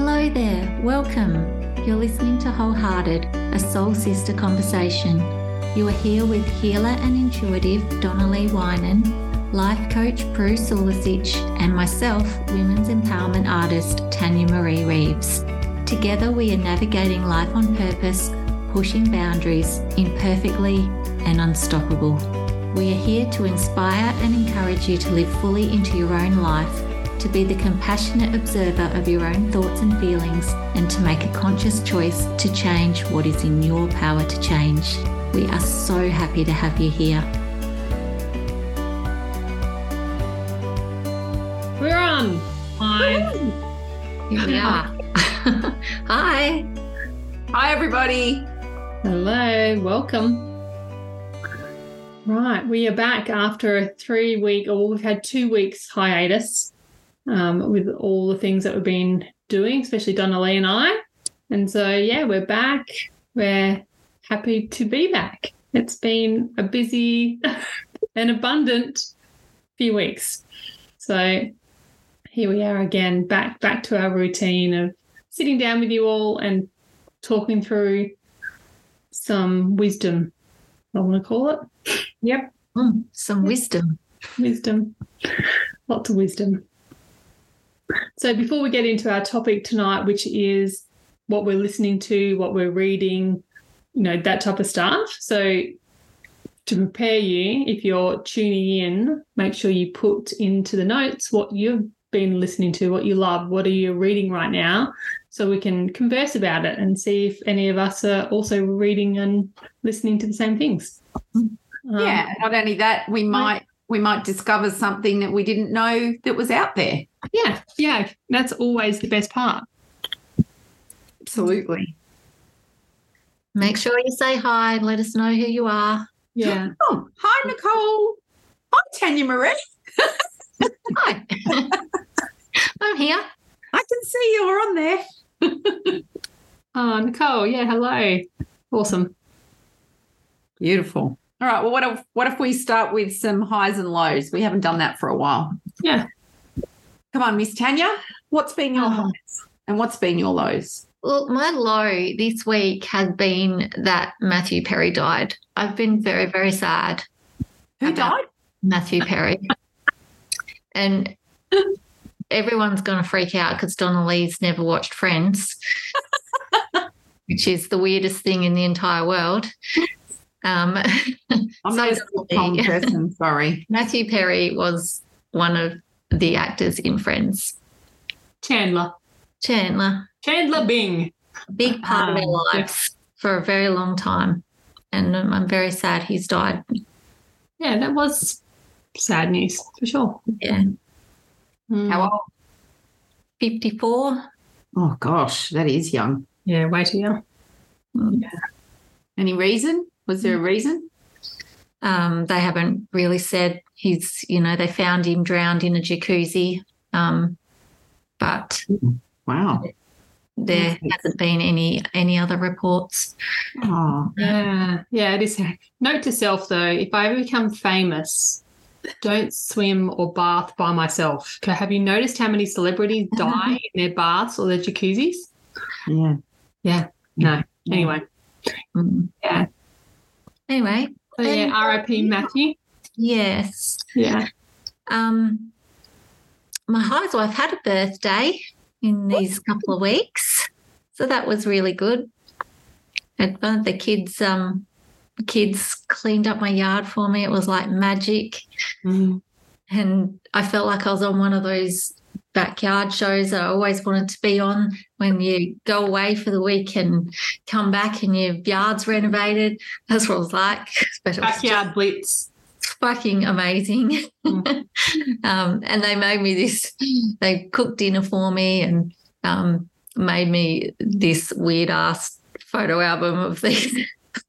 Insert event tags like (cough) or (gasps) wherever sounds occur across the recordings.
Hello there, welcome. You're listening to Wholehearted, a soul sister conversation. You are here with healer and intuitive Donalee Winan, life coach Prue Sulicic, and myself, women's empowerment artist Tanya Marie Reeves. Together, we are navigating life on purpose, pushing boundaries imperfectly and unstoppable. We are here to inspire and encourage you to live fully into your own life to be the compassionate observer of your own thoughts and feelings, and to make a conscious choice to change what is in your power to change. We are so happy to have you here. We're on. Hi. Here we are. (laughs) Hi. Hi, everybody. Hello. Welcome. Right, we are back after a three week, or we've had two weeks hiatus um, with all the things that we've been doing, especially Donalee and I. And so, yeah, we're back. We're happy to be back. It's been a busy (laughs) and abundant few weeks. So here we are again, back back to our routine of sitting down with you all and talking through some wisdom. I want to call it. Yep, Mm, some wisdom. wisdom. Lots of wisdom. So, before we get into our topic tonight, which is what we're listening to, what we're reading, you know, that type of stuff. So, to prepare you, if you're tuning in, make sure you put into the notes what you've been listening to, what you love, what are you reading right now, so we can converse about it and see if any of us are also reading and listening to the same things. Um, yeah, not only that, we might we might discover something that we didn't know that was out there. yeah, yeah. That's always the best part. Absolutely. Make sure you say hi and let us know who you are. Yeah. Oh, hi, Nicole. Hi, Tanya Marie. Hi. (laughs) I'm here. I can see you're on there. (laughs) Oh, Nicole. Yeah. Hello. Awesome. Beautiful. All right. Well, what if what if we start with some highs and lows? We haven't done that for a while. Yeah. Come on, Miss Tanya. What's been your Oh. highs and what's been your lows? Well, my low this week has been that Matthew Perry died. I've been very, very sad. Who died? Matthew Perry. (laughs) and everyone's going to freak out because Donalee's never watched Friends, (laughs) which is the weirdest thing in the entire world. Um, (laughs) I'm So a sitcom (laughs) person. Sorry. Matthew Perry was one of the actors in Friends. Chandler. Chandler, Chandler Bing. big part of Um, our lives for a very long time. And um, I'm very sad he's died. Yeah, that was sad news for sure. Yeah. Mm. How old? 54. Oh gosh, that is young. Yeah, way too young. Yeah. Any reason? Was there a reason? Um, they haven't really said he's, you know, they found him drowned in a jacuzzi. Um, but Wow. there hasn't been any any other reports. Oh, Yeah, yeah, it is. Note to self though: if I ever become famous, don't swim or bath by myself. Have you noticed how many celebrities (laughs) die in their baths or their jacuzzis? yeah. Yeah, no. Anyway, Mm. yeah. Anyway, So yeah, R.I.P. Matthew. yes. Yeah. Um, my I've had a birthday in these couple of weeks, so that was really good. And one of the kids, um, kids cleaned up my yard for me. It was like magic. Mm. and I felt like I was on one of those backyard shows that I always wanted to be on when you go away for the week and come back and your yard's renovated. That's what it was like. (laughs) But it Backyard Blitz. fucking amazing. Mm. (laughs) um, and they made me this, they cooked dinner for me and um, made me this weird ass photo album of (laughs) these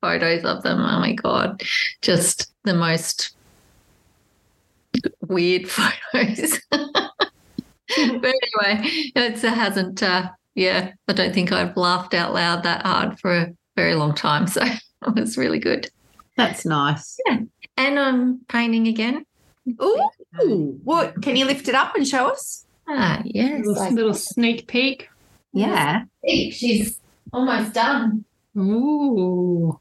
photos of them. Oh my God. Just the most weird photos. (laughs) but anyway, it hasn't, uh, yeah, I don't think I've laughed out loud that hard for a very long time. So (laughs) it was really good. That's nice. Yeah, And I'm painting again. Ooh, what? Can you lift it up and show us? Ah, yes. Little, I- little sneak peek. Yeah. She's almost done. Ooh.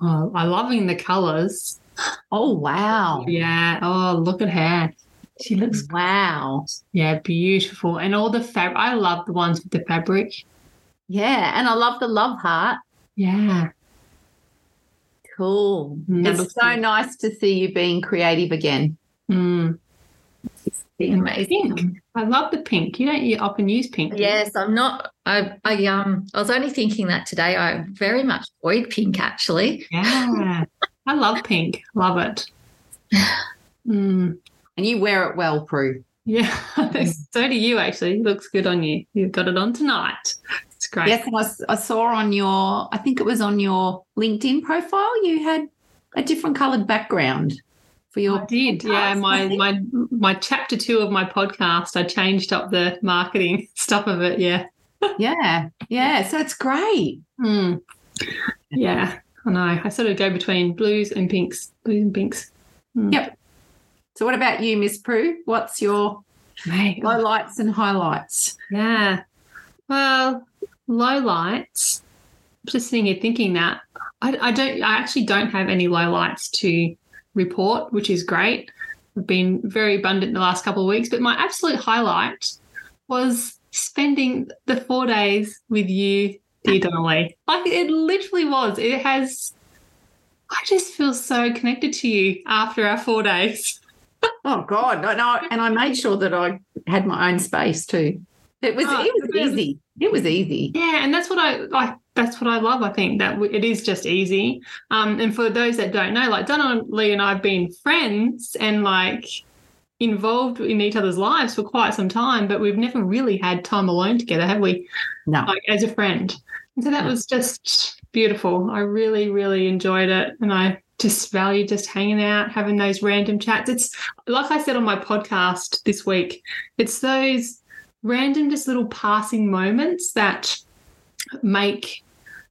Oh, I'm loving the colours. (gasps) Oh wow. Yeah. Oh, look at her. She looks Wow. yeah beautiful, and all the fabric. I love the ones with the fabric. Yeah. And I love the love heart. Yeah. Cool. Mm, that it's so nice to see you being creative again. Mm. Amazing. I love the pink. You don't you often use pink. Yes, I'm not. I, I um I was only thinking that today. I very much avoid pink actually. Yeah. I love pink. Love it. (laughs) Mm. And you wear it well, Prue. Yeah. (laughs) so do you actually. Looks good on you. You've got it on tonight. It's great. Yes, I, I, saw on your, I think it was on your LinkedIn profile, you had a different coloured background for your. I did. Yeah. podcast, I My my my chapter two of my podcast, I changed up the marketing (laughs) stuff of it. Yeah. Yeah, yeah. So it's great. Mm. Yeah. I know. I sort of go between blues and pinks. Blues and pinks. Mm. Yep. So what about you, Miss Prue? What's your Mate, lowlights and highlights? Yeah. Well, low lights. Just sitting here thinking that I, I don't. I actually don't have any low lights to report, which is great. I've been very abundant the last couple of weeks, but my absolute highlight was spending the four days with you, dear Donalee. Like it literally was. It has. I just feel so connected to you after our four days. Oh God, no, no. And I made sure that I had my own space too. It was Oh, it was easy. It was easy. Yeah, and that's what I like. That's what I love. I think that it is just easy. Um, and for those that don't know, like Donalee and I have been friends and like involved in each other's lives for quite some time, but we've never really had time alone together, have we? No. Like as a friend. And so that was just beautiful. I really, really enjoyed it, and I just value just hanging out, having those random chats. It's like I said on my podcast this week. It's those random, just little passing moments that make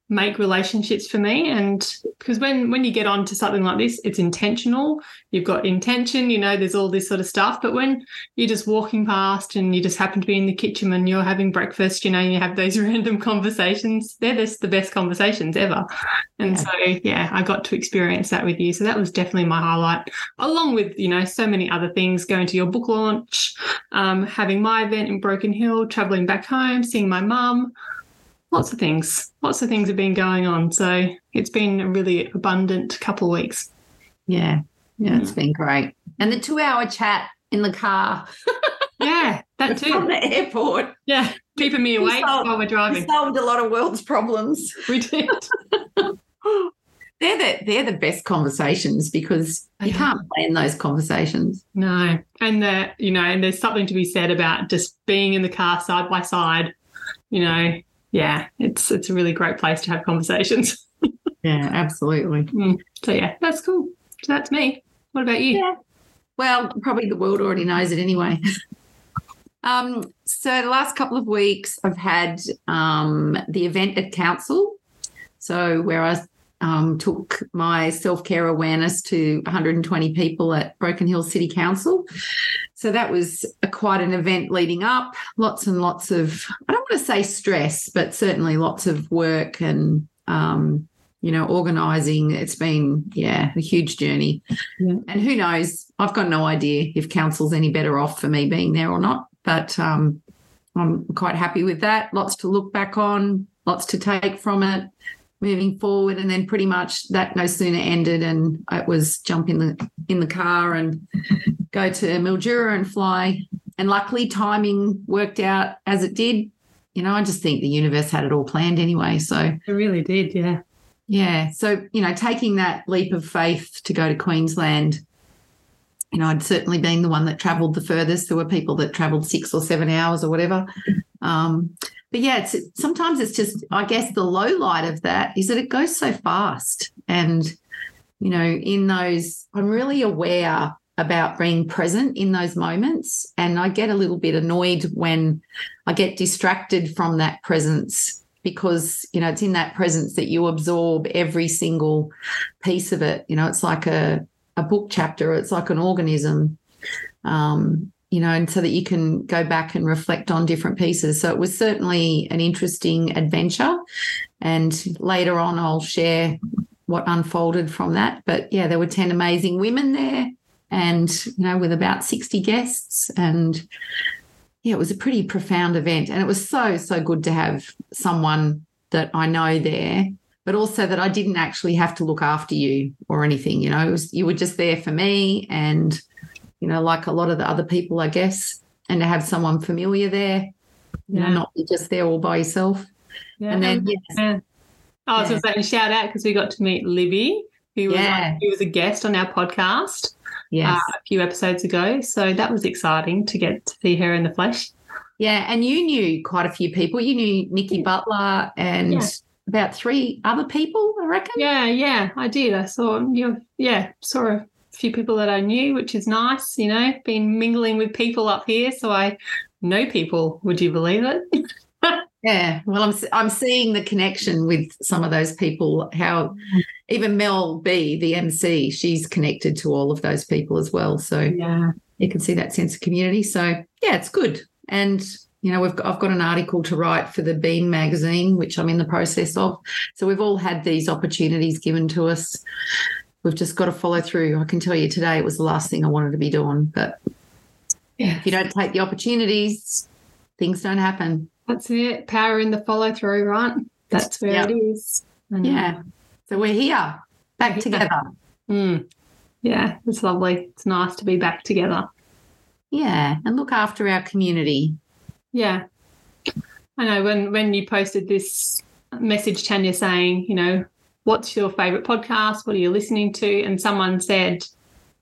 make relationships for me. And because when when you get on to something like this it's intentional. You've got intention you know there's all this sort of stuff. But when you're just walking past and you just happen to be in the kitchen and you're having breakfast you know you have those (laughs) random conversations they're just the best conversations ever. And Yeah. so yeah i got to experience that with you. So that was definitely my highlight along with you know so many other things going to your book launch um, having my event in broken hill traveling back home seeing my mum lots of things lots of things have been going on so it's been a really abundant couple of weeks Yeah. Yeah, it's been great. And the two hour chat in the car yeah (laughs) that too. from the airport. yeah keeping me awake solved- while we're We driving solved a lot of world's problems. we did (laughs) They're the they're the best conversations because you can't plan those conversations. no and the you know and there's something to be said about just being in the car side by side you know yeah it's it's a really great place to have conversations (laughs) Yeah, absolutely. so yeah that's cool so that's me what about you Yeah. Well, probably the world already knows it anyway. (laughs) um, so the last couple of weeks, I've had um, the event at council. So where I um, took my self care awareness to 120 people at Broken Hill City Council. So that was a, quite an event leading up. Lots and lots of I don't want to say stress, but certainly lots of work and um, you know organising. It's been yeah a huge journey. And who knows? I've got no idea if council's any better off for me being there or not. But um, I'm quite happy with that. Lots to look back on, lots to take from it moving forward. And then pretty much that no sooner ended and it was jump in the in the car and go to Mildura and fly. And luckily timing worked out as it did. You know, I just think the universe had it all planned anyway. So it really did yeah yeah. So, you know, taking that leap of faith to go to Queensland, you know, I'd certainly been the one that travelled the furthest. There were people that travelled six or seven hours or whatever. Um, but yeah, it's sometimes it's just, I guess, the low light of that is that it goes so fast. And, you know, in those, I'm really aware about being present in those moments. And I get a little bit annoyed when I get distracted from that presence because you know it's in that presence that you absorb every single piece of it you know it's like a, a book chapter it's like an organism um, you know, and so that you can go back and reflect on different pieces. So it was certainly an interesting adventure. And later on, I'll share what unfolded from that. But yeah, there were 10 amazing women there and, you know, with about 60 guests. And yeah, it was a pretty profound event. And it was so, so good to have someone that I know there, but also that I didn't actually have to look after you or anything. You know, it was, you were just there for me and, you know, like a lot of the other people, I guess, and to have someone familiar there, you know, not be just there all by yourself. Yeah. And then, yes, Yeah. I was Yeah. going to say shout out because we got to meet Libby, who was Yeah. who was a guest on our podcast yes. uh, a few episodes ago. So that was exciting to get to see her in the flesh. Yeah, and you knew quite a few people. You knew Nikki Butler and Yeah. about three other people, I reckon. Yeah, yeah, I did. I saw you. Yeah, saw a few people that I knew, which is nice. You know, been mingling with people up here, so I know people. Would you believe it? (laughs) Yeah. Well, I'm I'm seeing the connection with some of those people. How even Mel B, the MC, she's connected to all of those people as well. So Yeah, you can see that sense of community. So yeah, it's good. And you know, we've got, I've got an article to write for the Bean magazine, which I'm in the process of. So we've all had these opportunities given to us. We've just got to follow through. I can tell you today it was the last thing I wanted to be doing, but yeah. if you don't take the opportunities, things don't happen. That's it. Power in the follow through, right? That's where Yeah. it is. Yeah. So we're here, back together. mm, yeah, it's lovely. It's nice to be back together. Yeah, and look after our community. Yeah. I know when when you posted this message, Tanya, saying, you know, what's your favorite podcast? What are you listening to? And someone said,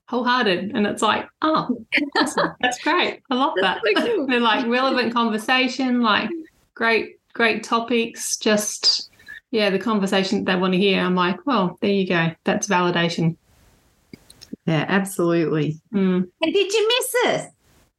wholehearted. And it's like, oh, awesome. (laughs) That's great. I love that. So. (laughs) They're like relevant conversation, like great, great topics. Just, yeah, the conversation that they want to hear. I'm like, well, there you go. That's validation. Yeah, absolutely. Mm. And did you miss us?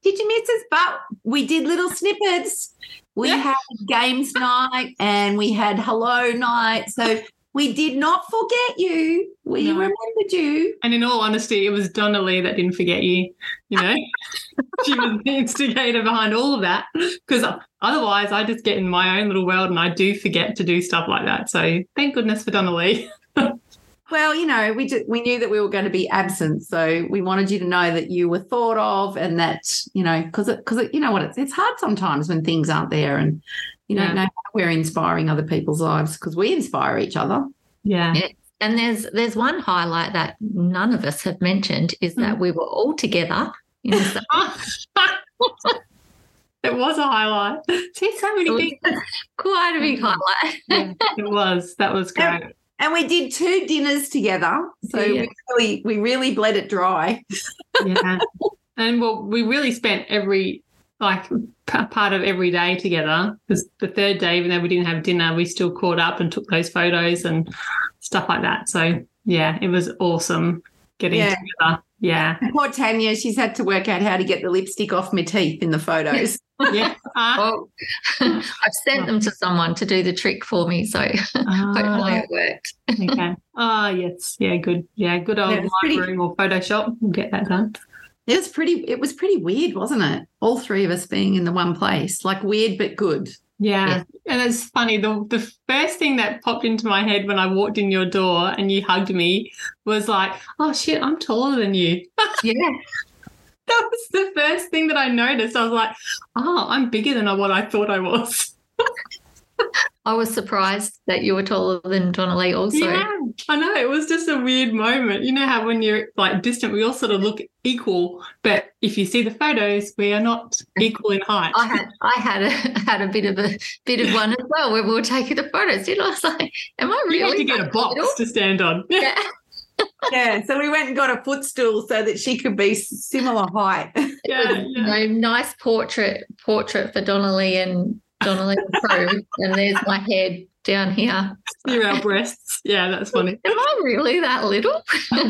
Did you miss us? But we did little snippets. We Yeah. had games night and we had hello night. So we did not forget you. We No. remembered you. And in all honesty, it was Donalee that didn't forget you. You know, (laughs) she was the instigator behind all of that. Because otherwise, I just get in my own little world and I do forget to do stuff like that. So thank goodness for Donalee. (laughs) Well, you know, we just, we knew that we were going to be absent, so we wanted you to know that you were thought of, and that you know, because because you know what, it's it's hard sometimes when things aren't there, and you Yeah. don't know how we're inspiring other people's lives because we inspire each other. Yeah. Yeah. And there's there's one highlight that none of us have mentioned is that hmm. we were all together in the (laughs) same it was a highlight. (laughs) See, so many It was things. (laughs) quite a big highlight. Yeah, it was. That was great. And we did two dinners together, so Yeah. we really we really bled it dry. Yeah. and well, we really spent every like p- part of every day together. Because the third day, even though we didn't have dinner, we still caught up and took those photos and stuff like that. So yeah, it was awesome getting Yeah. together. Yeah. Poor Tanya, she's had to work out how to get the lipstick off my teeth in the photos. (laughs) Yeah. Ah, Well, (laughs) I've sent them to someone to do the trick for me, so (laughs) hopefully it worked. okay. Ah, yes. Yeah, good. Yeah, good old Yeah, it's pretty- Lightroom or Photoshop. We'll get that done. It was pretty it was pretty weird, wasn't it? All three of us being in the one place. Like weird but good. Yeah. And it's funny. The the first thing that popped into my head when I walked in your door and you hugged me was like, oh shit, I'm taller than you. (laughs) Yeah. That was the first thing that I noticed. I was like, oh, I'm bigger than what I thought I was. (laughs) I was surprised that you were taller than Donalee also. yeah, I know. It was just a weird moment. You know how when you're like distant, we all sort of look equal, but if you see the photos, we are not equal in height. I had I had a (laughs) had a bit of a bit of one as well when we were taking the photos. You know, I was like, "Am I you really?" had to get a box little? to stand on. Yeah. (laughs) Yeah. So we went and got a footstool so that she could be similar height. yeah, (laughs) You know, nice portrait portrait for Donalee and Donalee and Prue, and there's my head down here. Near our breasts. Yeah, that's funny. Am I really that little? (laughs)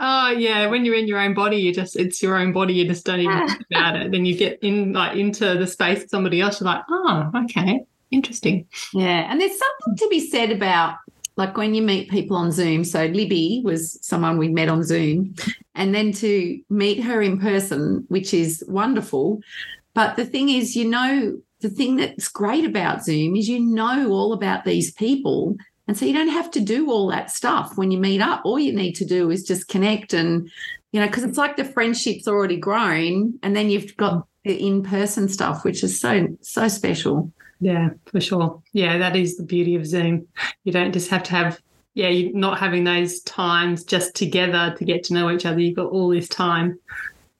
Oh yeah, when you're in your own body, you just it's your own body. You just don't even think about it. Then you get in like into the space of somebody else. You're like, oh, okay, interesting. Yeah. And there's something to be said about like when you meet people on Zoom. So Libby was someone we met on Zoom, and then to meet her in person, which is wonderful. But the thing is, you know, the thing that's great about Zoom is you know all about these people. And so you don't have to do all that stuff when you meet up. All you need to do is just connect and, you know, because it's like the friendship's already grown. And then you've got the in person stuff, which is so, so special. Yeah, for sure. Yeah, that is the beauty of Zoom. You don't just have to have, yeah, you're not having those times just together to get to know each other. You've got all this time,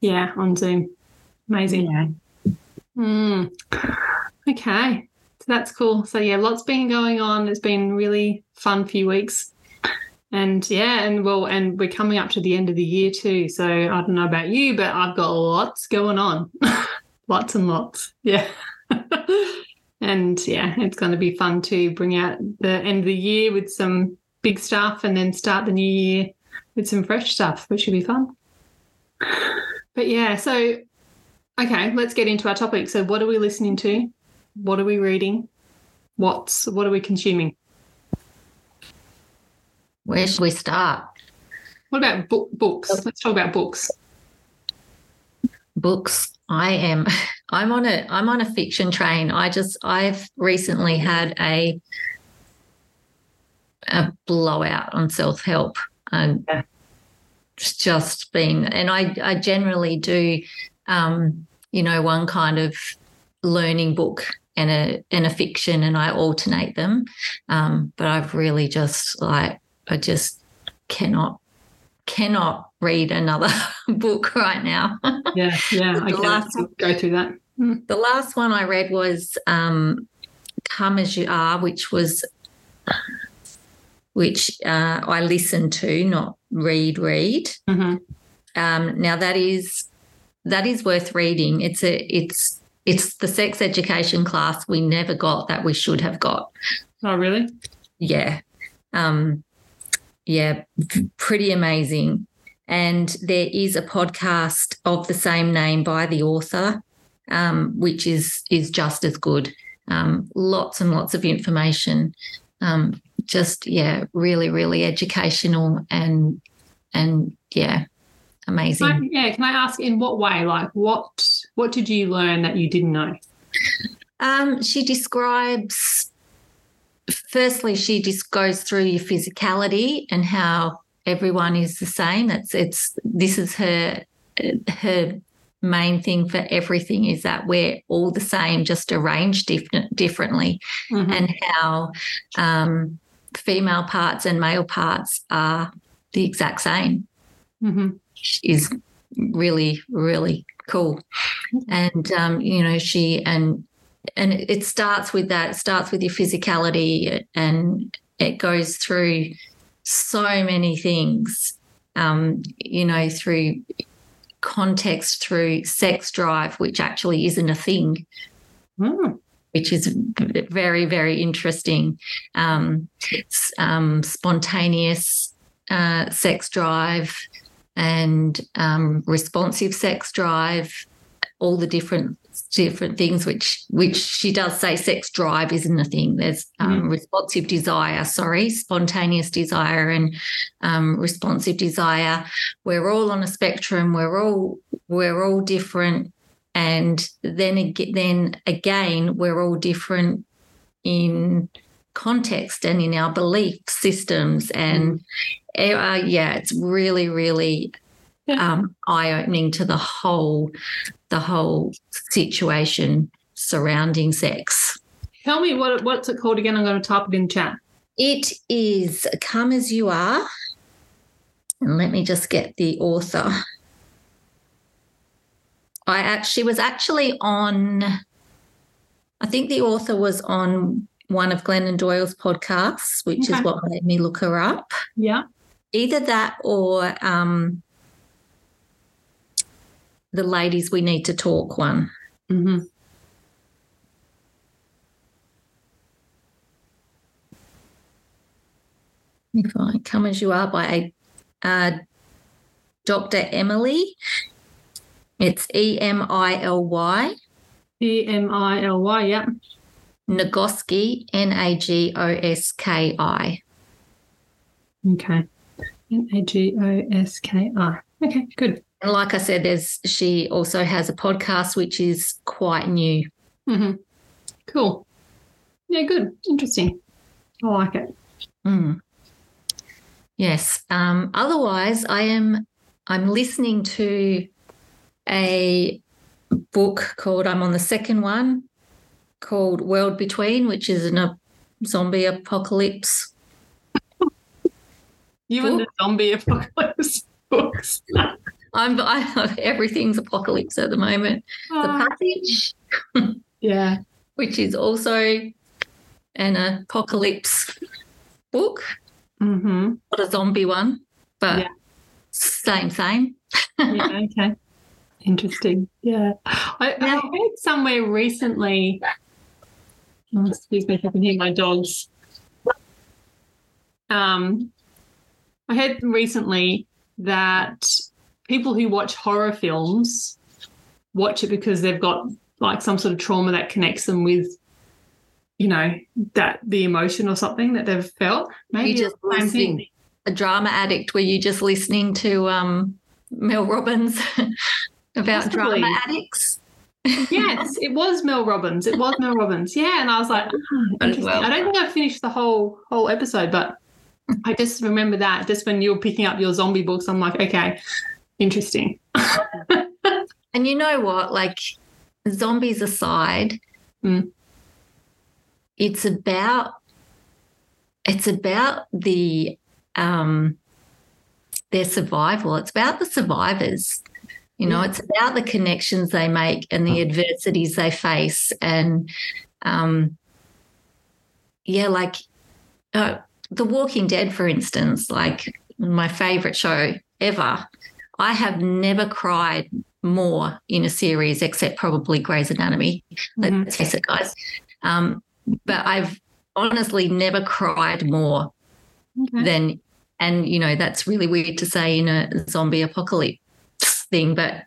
yeah, on Zoom. Amazing. Yeah. Mm. Okay. So that's cool. So yeah, lots been going on. It's been really fun few weeks. And yeah, and well, and we're coming up to the end of the year too. So I don't know about you, but I've got lots going on. (laughs) lots and lots. Yeah. (laughs) and yeah, it's going to be fun to bring out the end of the year with some big stuff and then start the new year with some fresh stuff, which should be fun. But yeah, so okay, let's get into our topic. So what are we listening to? What are we reading? What's what are we consuming? Where should we start? What about book, books? Let's talk about books. Books. I am (laughs) I'm on a I'm on a fiction train. I just I've recently had a a blowout on self-help and yeah. it's just been and I I generally do um you know one kind of learning book and a and a fiction and I alternate them. Um, but I've really just like I just cannot cannot read another (laughs) book right now. (laughs) yeah, yeah. I last, go through that. Mm. The last one I read was um, "Come as You Are," which was which uh, I listened to, not read. Read. Mm-hmm. Um, now that is that is worth reading. It's a it's it's the sex education class we never got that we should have got. Oh, really? Yeah. Um, yeah, pretty amazing. And there is a podcast of the same name by the author, um, which is is just as good. Um, lots and lots of information. Um, just yeah, really, really educational and and yeah, amazing. I, yeah, can I ask in what way? Like, what what did you learn that you didn't know? Um, she describes. Firstly, she just goes through your physicality and how everyone is the same. That's it's. This is her her main thing for everything is that we're all the same, just arranged different, differently, mm-hmm. and how um, female parts and male parts are the exact same. Mm-hmm is really really cool and um, you know she and and it starts with that it starts with your physicality and it goes through so many things um, you know through context through sex drive which actually isn't a thing mm. which is very very interesting um, um, spontaneous uh, sex drive and um, responsive sex drive, all the different different things which which she does say sex drive isn't a thing. There's um, mm. responsive desire sorry spontaneous desire and um, responsive desire. We're all on a spectrum. We're all we're all different. And then then again we're all different in context and in our belief systems. And mm. uh, yeah it's really really um, eye-opening to the whole the whole situation surrounding sex. Tell me what what's it called again? I'm going to type it in chat. It is come as you are. And let me just get the author. I actually was actually on i think the author was on one of Glennon Doyle's podcasts, which okay. is what made me look her up. Yeah. Either that or um, the Ladies We Need to Talk one. Mm-hmm. If I come as you are by uh, Dr. Emily. It's E M I L Y. E M I L Y, yeah. Nagoski, N A G O S K I. Okay. N A G O S K I. Okay, good. And like I said, there's she also has a podcast which is quite new. hmm Cool. Yeah, good. Interesting. I like it. Mm. Yes. Um, otherwise, I am I'm listening to a book called I'm on the second one called World Between, which is in a zombie apocalypse. You and the zombie apocalypse (laughs) books. I'm I, everything's apocalypse at the moment. Oh, The Passage, yeah. which is also an apocalypse book, Mm-hmm. not a zombie one, but Yeah. same same. Yeah, okay. Interesting. Yeah. I, I Yeah. heard somewhere recently. Oh, excuse me if I can hear my dogs. Um, I heard recently that people who watch horror films watch it because they've got like some sort of trauma that connects them with, you know, that the emotion or something that they've felt. Maybe just it's the same thing. listening. a drama addict were you just listening to um Mel Robbins (laughs) about Possibly. drama addicts? Yes, it was Mel Robbins. It was Mel Robbins. Yeah, and I was like, interesting. well. I don't think I finished the whole whole episode, but I just remember that just when you were picking up your zombie books, I'm like, okay, interesting. (laughs) And you know what? Like zombies aside, Mm. it's about it's about the um their survival. It's about the survivors. You know, it's about the connections they make and the adversities they face. And um yeah, like uh, The Walking Dead, for instance, like my favorite show ever. I have never cried more in a series except probably Grey's Anatomy. Mhm. Let's face it, guys. Um, but I've honestly never cried more Okay. than, and you know, that's really weird to say in a zombie apocalypse thing, but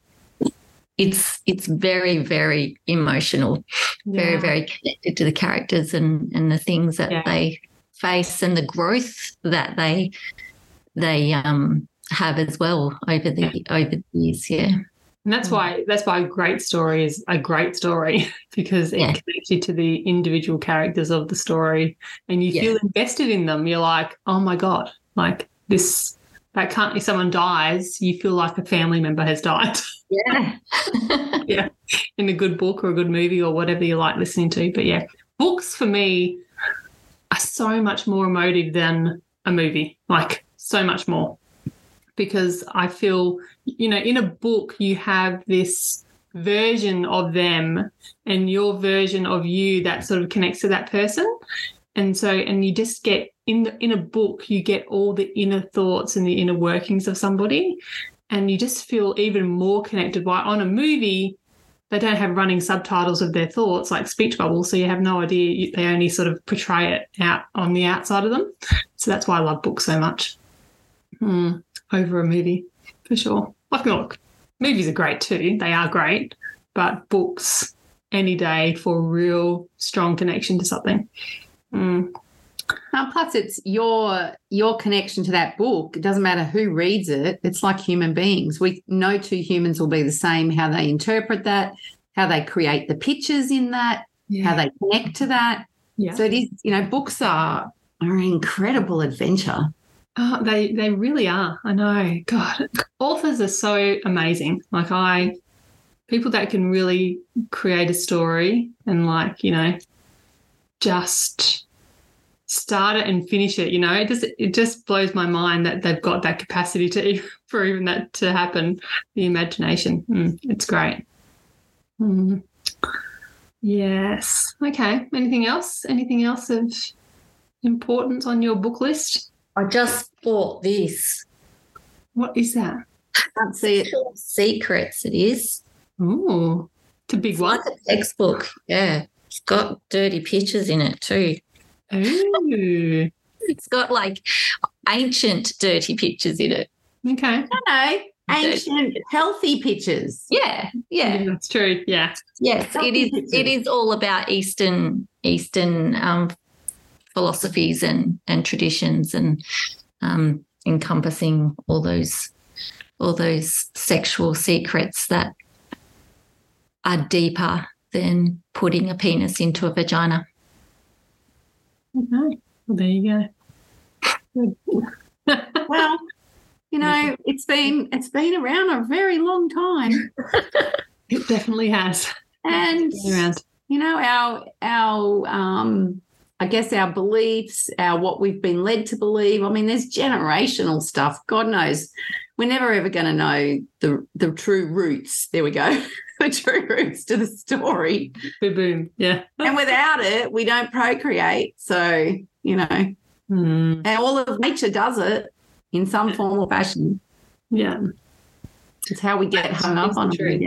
it's it's very very emotional, very Yeah. very connected to the characters and and the things that Yeah. they face and the growth that they they um have as well over the over the years. Yeah. And that's why that's why a great story is a great story (laughs) because it Yeah. connects you to the individual characters of the story and you Yeah. feel invested in them. You're like, oh my God, like this that can't if someone dies, you feel like a family member has died Yeah. (laughs) Yeah. in a good book or a good movie or whatever you like listening to. But yeah, books for me are so much more emotive than a movie, like so much more. Because I feel, you know, in a book, you have this version of them and your version of you that sort of connects to that person. And so, and you just get in the, in a book, you get all the inner thoughts and the inner workings of somebody, and you just feel even more connected. Why on a movie, they don't have running subtitles of their thoughts like speech bubbles, so you have no idea. They only sort of portray it out on the outside of them. So that's why I love books so much Hmm, over a movie for sure. Like, look, movies are great too; they are great, but books any day for real strong connection to something. Hmm. And plus, it's your your connection to that book. It doesn't matter who reads it. It's like human beings. We no two humans will be the same. How they interpret that, how they create the pictures in that, how they connect to that. yeah. So it is. You know, books are are an incredible adventure. Oh, they they really are. I know. God, authors are so amazing. Like I, people that can really create a story and like you know, just start it and finish it. You know, it just it just blows my mind that they've got that capacity to (laughs) for even that to happen. The imagination, Mm, it's great. Mm. Yes. Okay. Anything else? Anything else of importance on your book list? I just bought this. What is that? Can't see it. Secrets, it is. Oh, it's a big It's one. like a textbook. Yeah. It's got dirty pictures in it too. Ooh, It's got like ancient dirty pictures in it. okay. I know. ancient, healthy pictures. Yeah. Yeah. that's true. Yeah. Yes. It is it is all about Eastern Eastern um philosophies and and traditions and um, encompassing all those all those sexual secrets that are deeper than putting a penis into a vagina. Okay. Well, there you go. (laughs) well, you know, it's been it's been around a very long time. (laughs) it definitely has. And you know, our our um I guess our beliefs, our what we've been led to believe. I mean, there's generational stuff. God knows. We're never ever going to know the the true roots. There we go. (laughs) (laughs) true roots to the story. Boom, boom. Yeah. and without it, we don't procreate. So, you know, Mm. and all of nature does it in some form or fashion. Yeah. It's how we get hung up on true. it.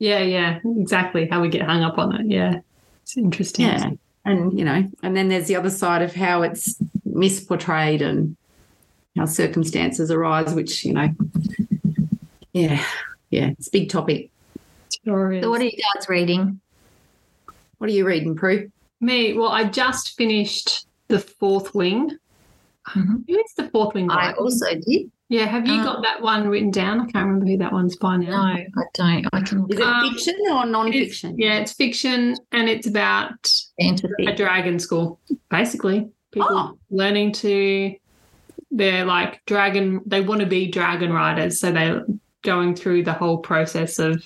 Yeah. Yeah. Exactly. How we get hung up on it. Yeah. It's interesting. Yeah. And, you know, and then there's the other side of how it's misportrayed and how circumstances arise, which, you know, yeah, yeah, it's a big topic. Sure is. So, what are you guys reading? What are you reading, Prue? Me, well, I just finished The Fourth Wing. Mhm. Who is The Fourth Wing by? I also did. yeah, have you Uh, got that one written down? I can't remember who that one's by now. No. I don't. I can Is it Um, fiction or It's- non-fiction? yeah, it's fiction and it's about fantasy. a dragon school, basically. People Oh. learning to, they're like dragon, they want to be dragon riders. So they're going through the whole process of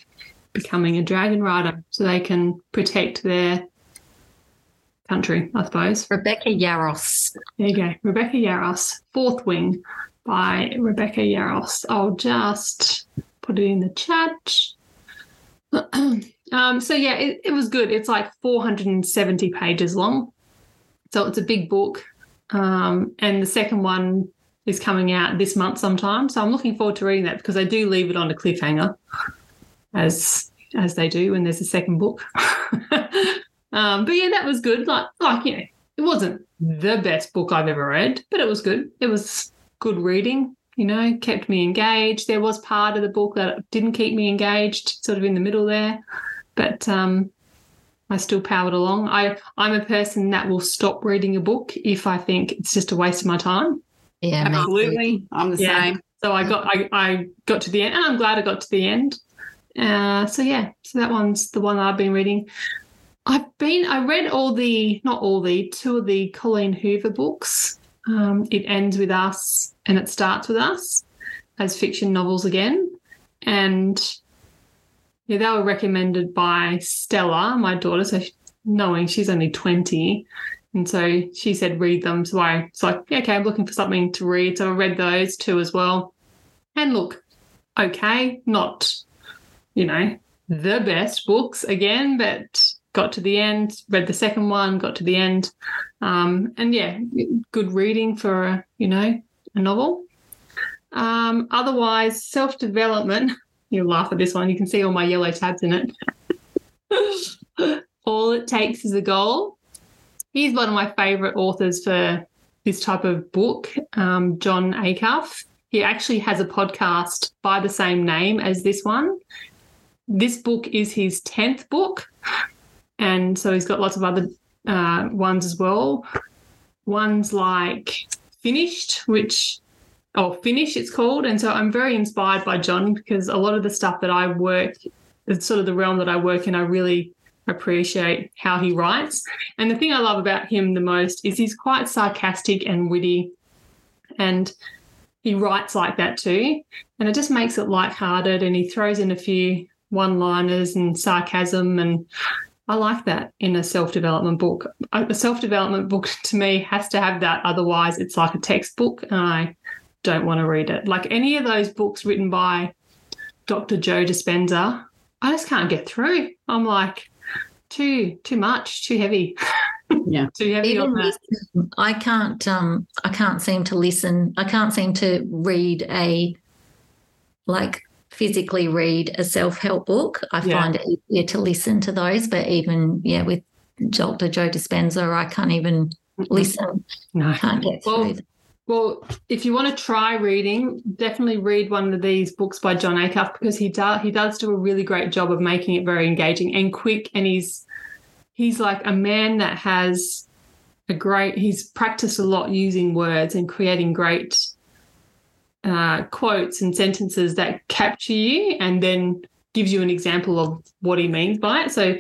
becoming a dragon rider so they can protect their country, I suppose. Rebecca Yarros. There you go. Rebecca Yarros, Fourth Wing by Rebecca Yarros. I'll just put it in the chat. (clears throat) um, so, yeah, it, it was good. It's like 470 pages long. So, it's a big book. Um, and the second one is coming out this month sometime. So, I'm looking forward to reading that because I do leave it on a cliffhanger, as as they do when there's a second book. (laughs) um, but yeah, that was good. Like, like you know, it wasn't the best book I've ever read, but it was good. It was good reading, you know, kept me engaged. There was part of the book that didn't keep me engaged, sort of in the middle there, but um, I still powered along. I, I'm a person that will stop reading a book if I think it's just a waste of my time. Yeah. Absolutely. I'm the Yeah. same. So I got I, I got to the end, and I'm glad I got to the end. Uh, so yeah, so that one's the one I've been reading. I've been I read all the not all the two of the Colleen Hoover books. Um, it ends with us and it starts with us as fiction novels again, and yeah, they were recommended by Stella, my daughter. So knowing she's only twenty, and so she said, read them. So I was like, yeah, okay, I'm looking for something to read. So I read those two as well. And look, okay, not, you know, the best books again, but got to the end, read the second one, got to the end. Um, and yeah, good reading for, a, you know, a novel. Um, otherwise, self development, (laughs) you'll laugh at this one. You can see all my yellow tabs in it. (laughs) all it takes is a goal he's one of my favorite authors for this type of book, um, John Acuff. He actually has a podcast by the same name as this one. This book is his 10th book. And so he's got lots of other uh, ones as well. One's like Finished, which, oh, Finish it's called. And so I'm very inspired by John because a lot of the stuff that I work, it's sort of the realm that I work in, I really appreciate how he writes. And the thing I love about him the most is he's quite sarcastic and witty. And he writes like that too. And it just makes it lighthearted and he throws in a few one liners and sarcasm. And I like that in a self development book. A self development book (laughs) to me has to have that. Otherwise, it's like a textbook and I don't want to read it. Like any of those books written by Dr. Joe Dispenza, I just can't get through. I'm like, too too much, too heavy. (laughs) Yeah. too heavy Even on that. listen, I can't. Um, I can't seem to listen. I can't seem to read a like physically read a self help book. I Yeah. find it easier to listen to those. But even yeah, with Dr. Joe Dispenza, I can't even listen. No. Can't get Well, through. them. Well, if you want to try reading, definitely read one of these books by John Acuff because he does he does do a really great job of making it very engaging and quick. And he's he's like a man that has a great he's practiced a lot using words and creating great uh, quotes and sentences that capture you and then gives you an example of what he means by it. So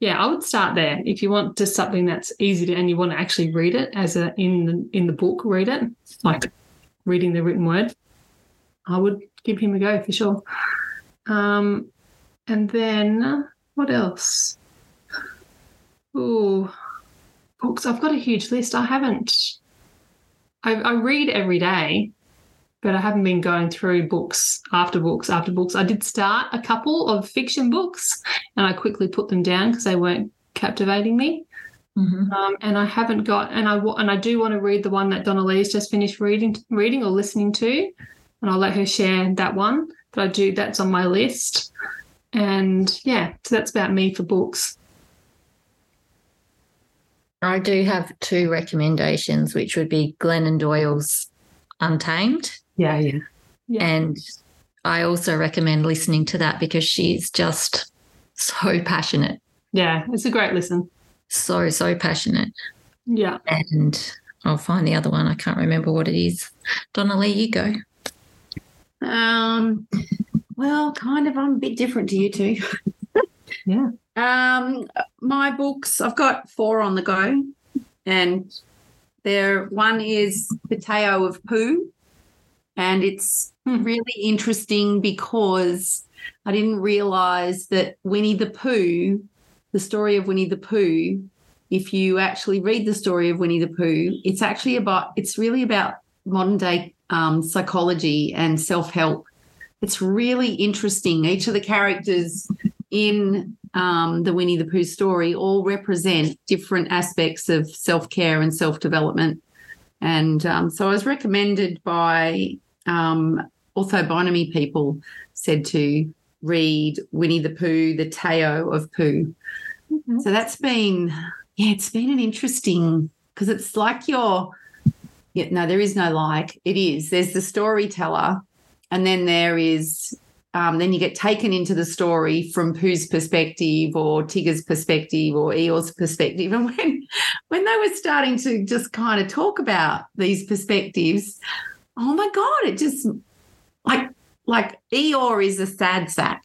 yeah, I would start there. If you want just something that's easy to and you want to actually read it as a in the in the book, read it, like reading the written word, I would give him a go for sure. Um, and then what else? Oh, books. I've got a huge list. I haven't. I, I read every day, but I haven't been going through books after books after books. I did start a couple of fiction books and I quickly put them down because they weren't captivating me. Mm-hmm. Um, and I haven't got, and I and I do want to read the one that Donalee's just finished reading, reading or listening to, and I'll let her share that one. But I do that's on my list, and yeah, so that's about me for books. I do have two recommendations, which would be Glennon Doyle's Untamed yeah, yeah. yeah. And I also recommend listening to that because she's just so passionate. Yeah, it's a great listen. So, so passionate. Yeah. And I'll find the other one. I can't remember what it is. Donalee, you go. Um, well, kind of. I'm a bit different to you two. (laughs) yeah. Um, my books, I've got four on the go, and there one is The Tao of Pooh and it's hmm. really interesting because I didn't realize that Winnie the Pooh, the story of Winnie the Pooh, if you actually read the story of Winnie the Pooh, it's actually about, it's really about modern day um, psychology and self help. It's really interesting. Each of the characters in um, the Winnie the Pooh story all represent different aspects of self care and self development. And um, so I was recommended by um, Ortho-Bionomy people said to read Winnie the Pooh, the Tao of Pooh. Mm-hmm. So that's been, yeah, it's been an interesting because it's like you're, yeah, no, there is no like. It is. There's the storyteller, and then there is um, then you get taken into the story from Pooh's perspective or Tigger's perspective or Eeyore's perspective. (laughs) And when when they were starting to just kind of talk about these perspectives, oh my god, it just like like Eeyore is a sad sack.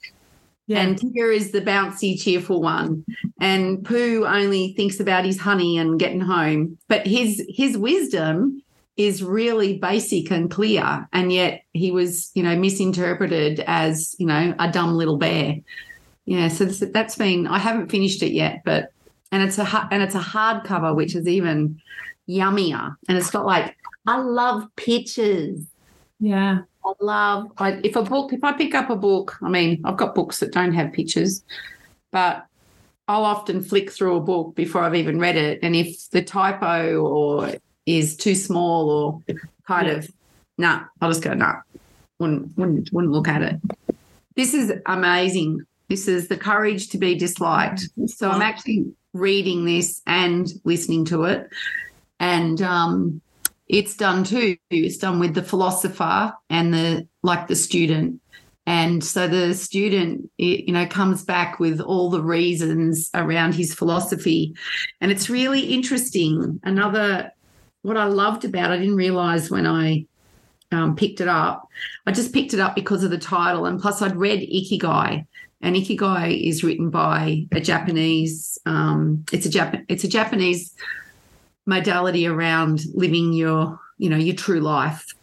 Yeah. And Tigger is the bouncy, cheerful one. And Pooh only thinks about his honey and getting home. But his his wisdom is really basic and clear. And yet he was, you know, misinterpreted as, you know, a dumb little bear. Yeah. So that's been I haven't finished it yet, but and it's a and it's a hardcover, which is even yummier. And it's got like I love pictures. Yeah. I love I, if a book if I pick up a book, I mean, I've got books that don't have pictures, but I'll often flick through a book before I've even read it. And if the typo or is too small or kind yeah. of nah, I'll just go, nah. Wouldn't wouldn't wouldn't look at it. This is amazing. This is the courage to be disliked. So I'm actually reading this and listening to it. And um it's done too. It's done with the philosopher and the like the student. And so the student, you know, comes back with all the reasons around his philosophy. And it's really interesting. Another, what I loved about it, I didn't realize when I um, picked it up, I just picked it up because of the title. And plus, I'd read Ikigai. And Ikigai is written by a Japanese, um, it's a Jap- it's a Japanese modality around living your, you know, your true life.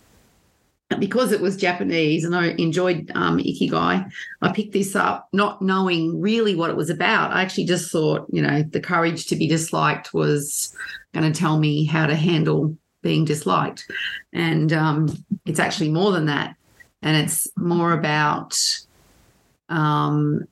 Because it was Japanese and I enjoyed um, Ikigai, I picked this up not knowing really what it was about. I actually just thought, you know, the courage to be disliked was going to tell me how to handle being disliked. And um, it's actually more than that. And it's more about, um,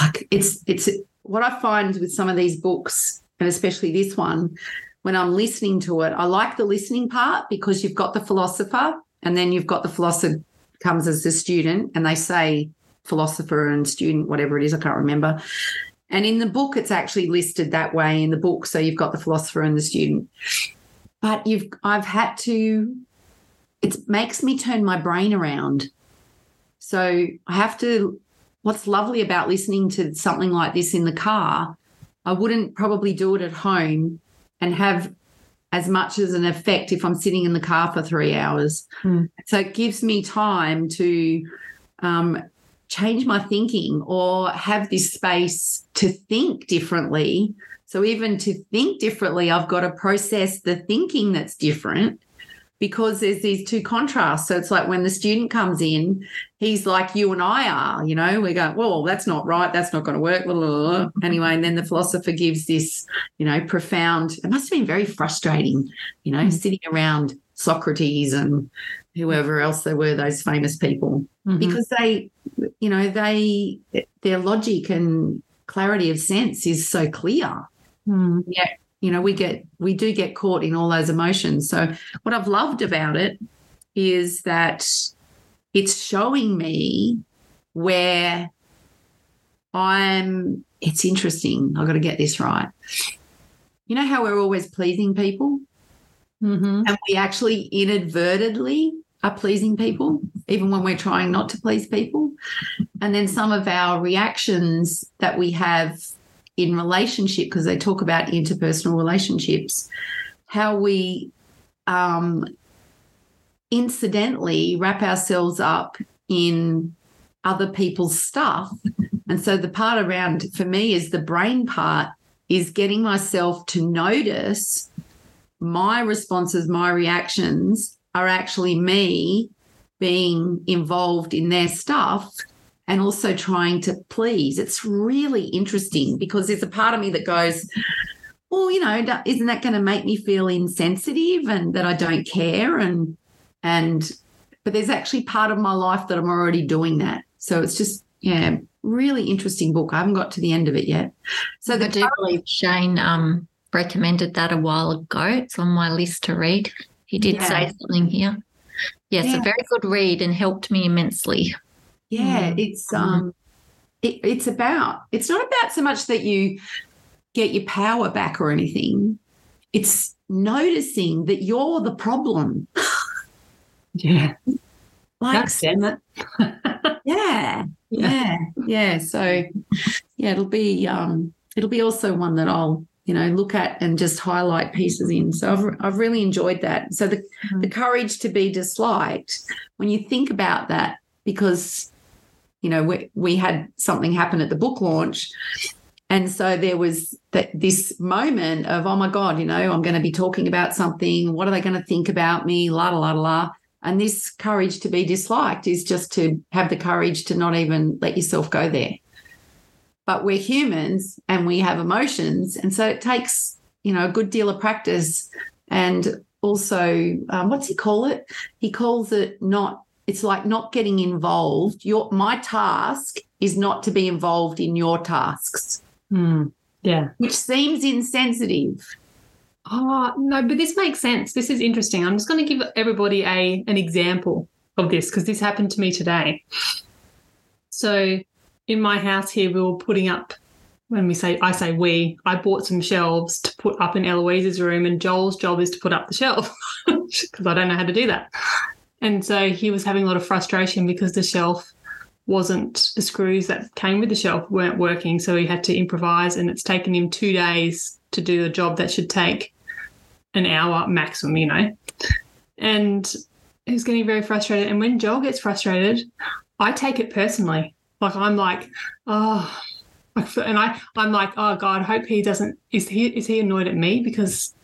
like, it's, it's what I find with some of these books and especially this one, when I'm listening to it, I like the listening part because you've got the philosopher and then you've got the philosopher comes as a student and they say philosopher and student, whatever it is, I can't remember. And in the book, it's actually listed that way in the book. So you've got the philosopher and the student. But you've I've had to, it makes me turn my brain around. So I have to, what's lovely about listening to something like this in the car I wouldn't probably do it at home and have as much as an effect if I'm sitting in the car for three hours. Mm. So it gives me time to um, change my thinking or have this space to think differently. So even to think differently, I've got to process the thinking that's different because there's these two contrasts. So it's like when the student comes in, he's like you and I are, you know, we go, well, that's not right. That's not going to work. Blah, blah, blah. Anyway, and then the philosopher gives this, you know, profound, it must have been very frustrating, you know, mm-hmm. sitting around Socrates and whoever else there were, those famous people, mm-hmm. because they, you know, they, their logic and clarity of sense is so clear. Mm. Yeah you know we get we do get caught in all those emotions. So what i've loved about it is that it's showing me where i'm it's interesting. I've got to get this right. You know how we're always pleasing people? Mm-hmm. and we actually inadvertently are pleasing people even when we're trying not to please people. And then some of our reactions that we have in relationship because they talk about interpersonal relationships, how we um, incidentally wrap ourselves up in other people's stuff. And so the part around for me is the brain part is getting myself to notice my responses, my reactions are actually me being involved in their stuff and also trying to please. It's really interesting because there's a part of me that goes, well, you know, isn't that going to make me feel insensitive and that I don't care? And, and, but there's actually part of my life that I'm already doing that. So it's just, yeah, really interesting book. I haven't got to the end of it yet. So the I do believe Shane um, recommended that a while ago. It's on my list to read. He did yeah. say something here. Yes, yeah. a very good read and helped me immensely. Yeah, mm. it's mm-hmm. um it, it's about it's not about so much that you get your power back or anything. It's noticing that you're the problem. (laughs) yeah. Like it. (laughs) yeah. Yeah. Yeah. So yeah, it'll be um it'll be also one that I'll you know look at and just highlight pieces in so i've, I've really enjoyed that so the, mm-hmm. the courage to be disliked when you think about that because you know, we, we had something happen at the book launch. And so there was that this moment of, oh my God, you know, I'm going to be talking about something. What are they going to think about me? La la la la. And this courage to be disliked is just to have the courage to not even let yourself go there. But we're humans and we have emotions. And so it takes, you know, a good deal of practice. And also, um, what's he call it? He calls it not it's like not getting involved. Your my task is not to be involved in your tasks. Mm, yeah. Which seems insensitive. Oh, no, but this makes sense. This is interesting. I'm just going to give everybody a an example of this because this happened to me today. So, in my house here, we were putting up when we say I say we, I bought some shelves to put up in Eloise's room, and Joel's job is to put up the shelf (laughs) because I don't know how to do that. And so he was having a lot of frustration because the shelf wasn't the screws that came with the shelf weren't working. So he had to improvise, and it's taken him two days to do a job that should take an hour maximum, you know. And he's getting very frustrated. And when Joel gets frustrated, I take it personally. Like I'm like, oh, and I I'm like, oh God, I hope he doesn't. Is he is he annoyed at me because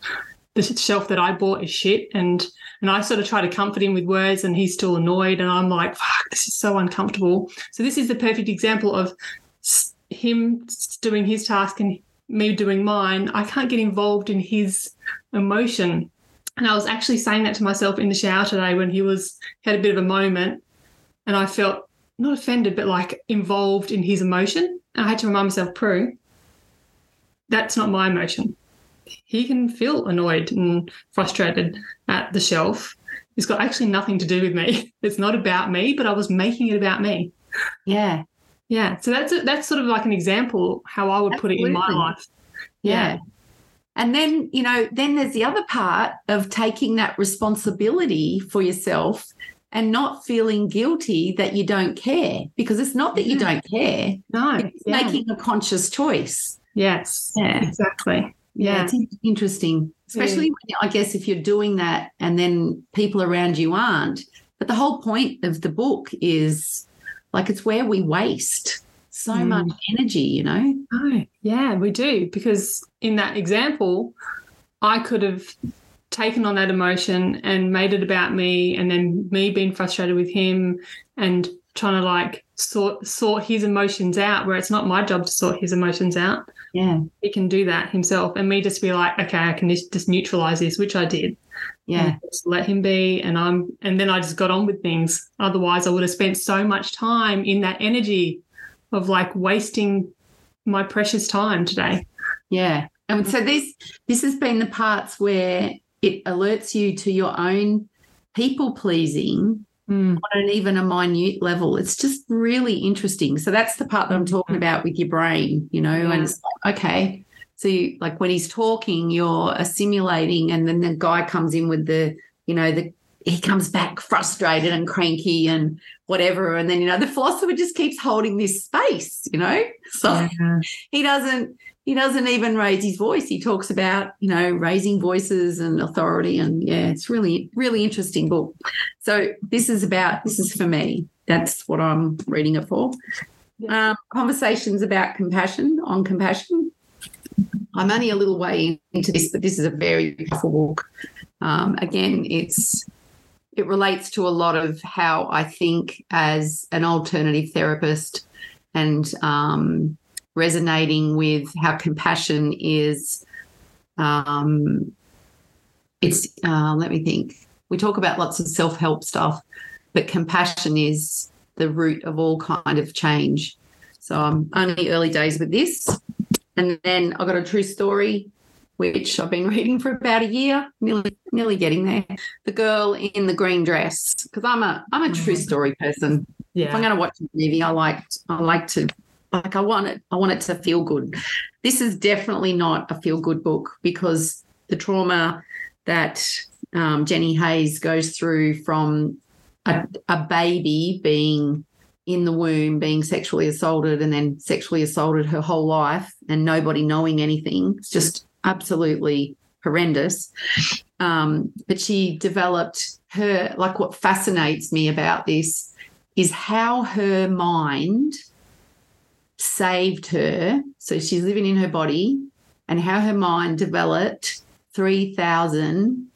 the shelf that I bought is shit and and I sort of try to comfort him with words and he's still annoyed and I'm like fuck this is so uncomfortable. So this is the perfect example of him doing his task and me doing mine. I can't get involved in his emotion. And I was actually saying that to myself in the shower today when he was had a bit of a moment and I felt not offended but like involved in his emotion. And I had to remind myself Prue that's not my emotion he can feel annoyed and frustrated at the shelf. It's got actually nothing to do with me. (laughs) It's not about me, but I was making it about me. Yeah. Yeah. So that's a, that's sort of like an example how I would Absolutely. put it in my life. Yeah. yeah. And then, you know, then there's the other part of taking that responsibility for yourself and not feeling guilty that you don't care because it's not that you don't care. No. It's yeah. making a conscious choice. Yes. Yeah. Exactly. Yeah. it's interesting, especially when, I guess if you're doing that and then people around you aren't. But the whole point of the book is like it's where we waste so Mm. much energy, you know? Oh, yeah, we do. Because in that example, I could have taken on that emotion and made it about me, and then me being frustrated with him and trying to like sort sort his emotions out, where it's not my job to sort his emotions out. Yeah. He can do that himself, and me just be like, okay, I can just, neutralize this, which I did. Yeah. just let him be and i'm and then i just got on with things otherwise i would have spent so much time in that energy of like wasting my precious time today Yeah. And mm-hmm. so this this has been the parts where it alerts you to your own people pleasing Mm. on an even a minute level. It's just really interesting. So that's the part that I'm talking about with your brain, you know, Yeah. and it's like, okay. So you, like when he's talking, you're assimilating, and then the guy comes in with the, you know, the he comes back frustrated and cranky and whatever. And then, you know, the philosopher just keeps holding this space, you know? (laughs) So he doesn't he doesn't even raise his voice. He talks about you know raising voices and authority and yeah it's really really interesting book. So this is about this is for me. That's what i'm reading it for. Um, conversations about compassion on compassion. I'm only a little way into this but this is a very powerful book. Um, again it's it relates to a lot of how i think as an alternative therapist and um, resonating with how compassion is um it's uh let me think. We talk about lots of self-help stuff but compassion is the root of all kind of change. So i'm only early days with this. And then i got a true story which i've been (laughs) reading for about a year nearly nearly getting there. The girl in the green dress because i'm a i'm a true story person. Yeah if I'm going to watch a movie, I like I like to like I want it I want it to feel good. This is definitely not a feel good book because the trauma that um, Jeni Haynes goes through from a, a baby being in the womb, being sexually assaulted, and then sexually assaulted her whole life, and nobody knowing anything. It's just absolutely horrendous. Um, but she developed her like what fascinates me about this is how her mind saved her. So she's living in her body, and how her mind developed 3,000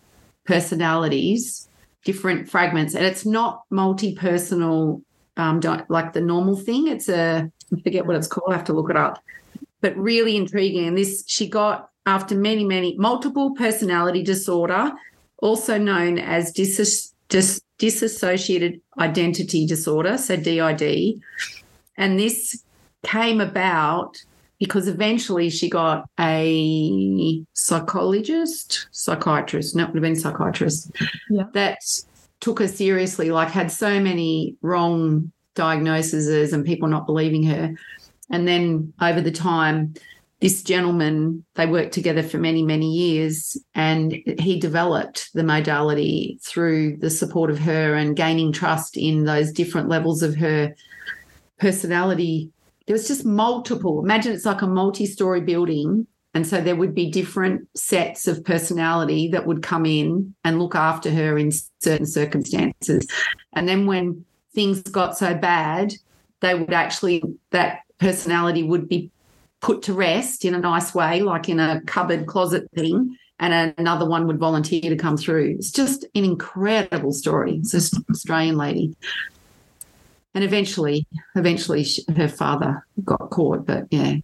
personalities, different fragments. And it's not multi personal um, like the normal thing. It's a, I forget what it's called, I have to look it up, but really intriguing. And this she got after many, many multiple personality disorder, also known as dis- dis- dissociated identity disorder, so DID. And this came about because eventually she got a psychologist, psychiatrist, no, it would have been psychiatrist, Yeah. that took her seriously, like had so many wrong diagnoses and people not believing her. And then over the time, this gentleman, they worked together for many, many years, and he developed the modality through the support of her and gaining trust in those different levels of her personality. There was just multiple. Imagine it's like a multi story building. And so there would be different sets of personality that would come in and look after her in certain circumstances. And then when things got so bad, they would actually, that personality would be put to rest in a nice way, like in a cupboard closet thing, and another one would volunteer to come through. It's just an incredible story. It's this Australian lady. And eventually, eventually, she, her father got caught. But yeah,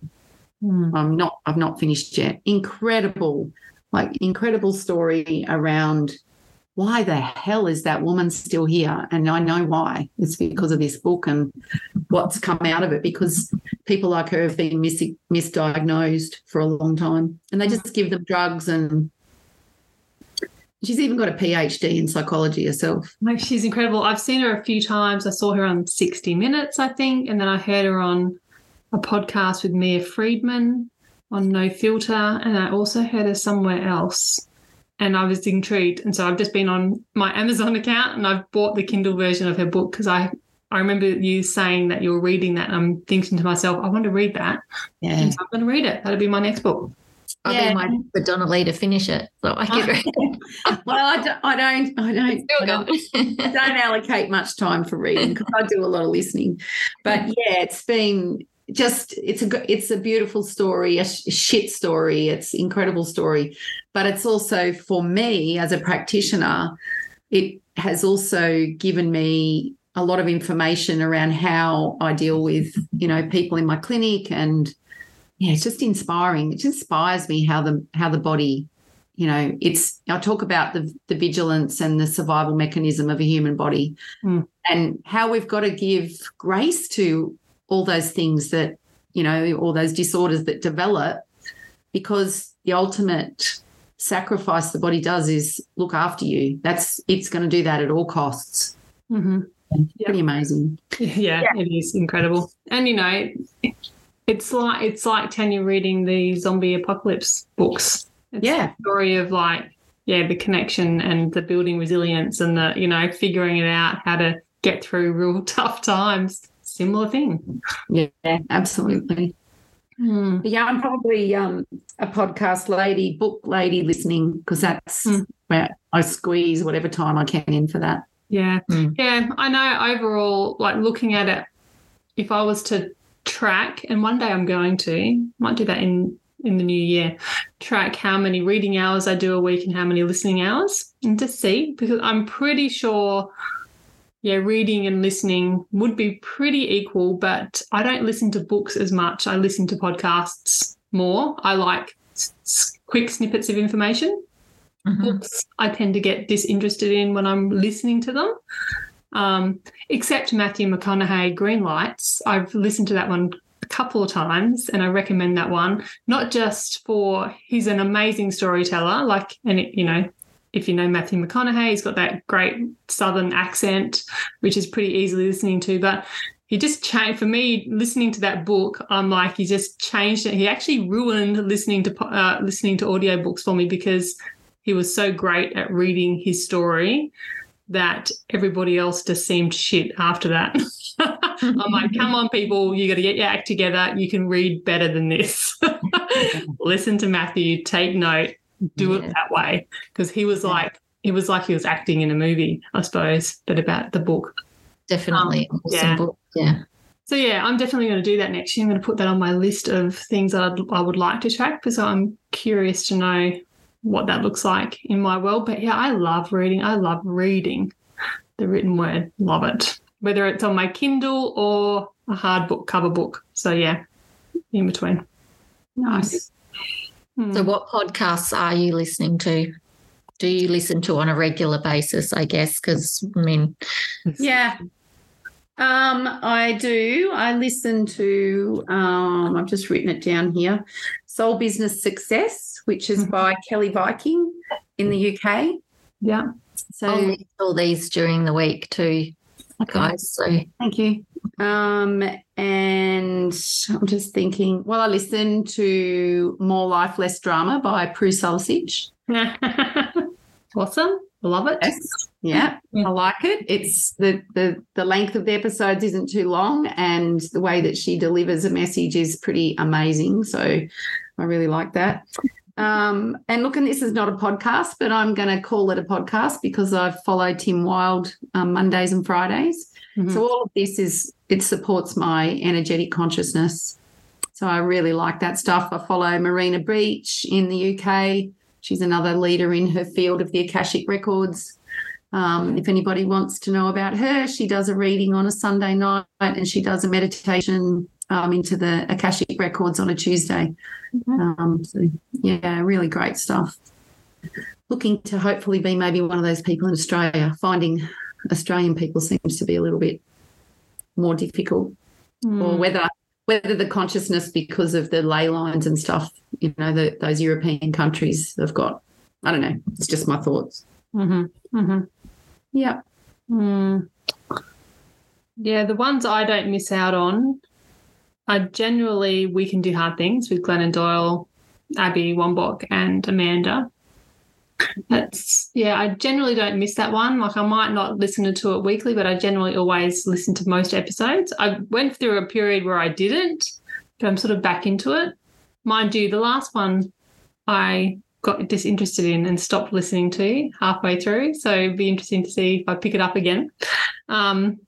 Mm. I'm not. I've not finished yet. Incredible, like incredible story around why the hell is that woman still here? And I know why. It's because of this book and what's come out of it. Because people like her have been mis- misdiagnosed for a long time, and they just give them drugs. And she's even got a PhD in psychology herself. like she's incredible i've seen her a few times i saw her on 60 minutes i think and then i heard her on a podcast with Mia Freedman on no filter and i also heard her somewhere else and i was intrigued and so i've just been on my amazon (laughs) account and i've bought the kindle version of her book because i I remember you saying that you were reading that, and I'm thinking to myself, I want to read that. Yeah. And so I'm going to read it. That'll be my next book. I've Yeah. been waiting for Donalee to finish it. So I oh. get (laughs) well, I don't, I don't, I don't, I don't, I don't allocate much time for reading because I do a lot of listening. But yeah, it's been just it's a it's a beautiful story, a sh- shit story. It's incredible story, but it's also for me as a practitioner, it has also given me a lot of information around how I deal with you know people in my clinic and yeah, it's just inspiring. It just inspires me how the how the body you know it's i talk about the the vigilance and the survival mechanism of a human body Mm. and how we've got to give grace to all those things that you know all those disorders that develop because the ultimate sacrifice the body does is look after you that's it's going to do that at all costs Mm-hmm. pretty amazing Yeah, it is incredible. And you know, it's like it's like Tanya reading the zombie apocalypse books. It's Yeah. a story of like, yeah, the connection and the building resilience and the, you know, figuring it out how to get through real (laughs) tough times. Similar thing. yeah absolutely Mm. Yeah i'm probably um a podcast lady book lady listening because that's Mm. where i squeeze whatever time i can in for that Yeah. Mm. Yeah. I know overall, like looking at it, if I was to track, and one day I'm going to, might do that in in the new year, track how many reading hours I do a week and how many listening hours, and to see because I'm pretty sure, yeah, reading and listening would be pretty equal, but I don't listen to books as much. I listen to podcasts more. I like quick snippets of information Mhm. books I tend to get disinterested in when I'm listening to them. Um, except Matthew McConaughey, Green Lights. I've listened to that one a couple of times and I recommend that one, not just for he's an amazing storyteller, like, and it, you know, if you know Matthew McConaughey, he's got that great southern accent, which is pretty easily listening to, but he just changed for me listening to that book i'm like he just changed it he actually ruined listening to uh, listening to audiobooks for me because he was so great at reading his story that everybody else just seemed shit after that. (laughs) I'm like, (laughs) come on, people, you got to get your act together. You can read better than this. (laughs) Listen to Matthew, take note, do it that way. Because he was Yeah. like, it was like he was acting in a movie, I suppose, but about the book. Definitely Um, awesome yeah. book. Yeah. So yeah, I'm definitely going to do that next year. I'm going to put that on my list of things that I'd, I would like to track because I'm curious to know what that looks like in my world. But yeah, I love reading. I love reading the written word. Love it. Whether it's on my Kindle or a hard book cover book. So yeah, in between. nice Hmm. So, what podcasts are you listening to? Do you listen to on a regular basis? I guess because I mean, Yeah. Um, I do. I listen to um, I've just written it down here. Soul Business Success, which is Mhm. by Kelly Viking in the UK. yeah. So I'll list all these during the week too, guys. So, thank you. Um, and I'm just thinking, well, I listen to More Life, Less Drama by Prue Sulisich. (laughs) awesome. Love it. Yes. Yeah, Yeah. I like it. It's the, the the length of the episodes isn't too long, and the way that she delivers a message is pretty amazing. So I really like that. Um, and look, and this is not a podcast, but I'm going to call it a podcast because I follow Tim Wild um, Mondays and Fridays. Mhm. So all of this is it supports my energetic consciousness. So I really like that stuff. I follow Marina Beach in the UK. She's another leader in her field of the Akashic records. Um, if anybody wants to know about her, she does a reading on a Sunday night and she does a meditation um, into the Akashic records on a Tuesday. Um, so, yeah, really great stuff. Looking to hopefully be maybe one of those people in Australia. Finding Australian people seems to be a little bit more difficult, Hmm. or whether whether the consciousness because of the ley lines and stuff, you know, the, those European countries have got. I don't know. It's just my thoughts. Mhm. Mhm. Yeah. Mm. Yeah, the ones I don't miss out on are generally We Can Do Hard Things with Glennon Doyle, Abby Wambach, and Amanda. That's yeah, I generally don't miss that one. Like I might not listen to it weekly, but I generally always listen to most episodes. I went through a period where I didn't, but I'm sort of back into it. Mind you, the last one I got disinterested in and stopped listening to halfway through. So it'd be interesting to see if I pick it up again. Um,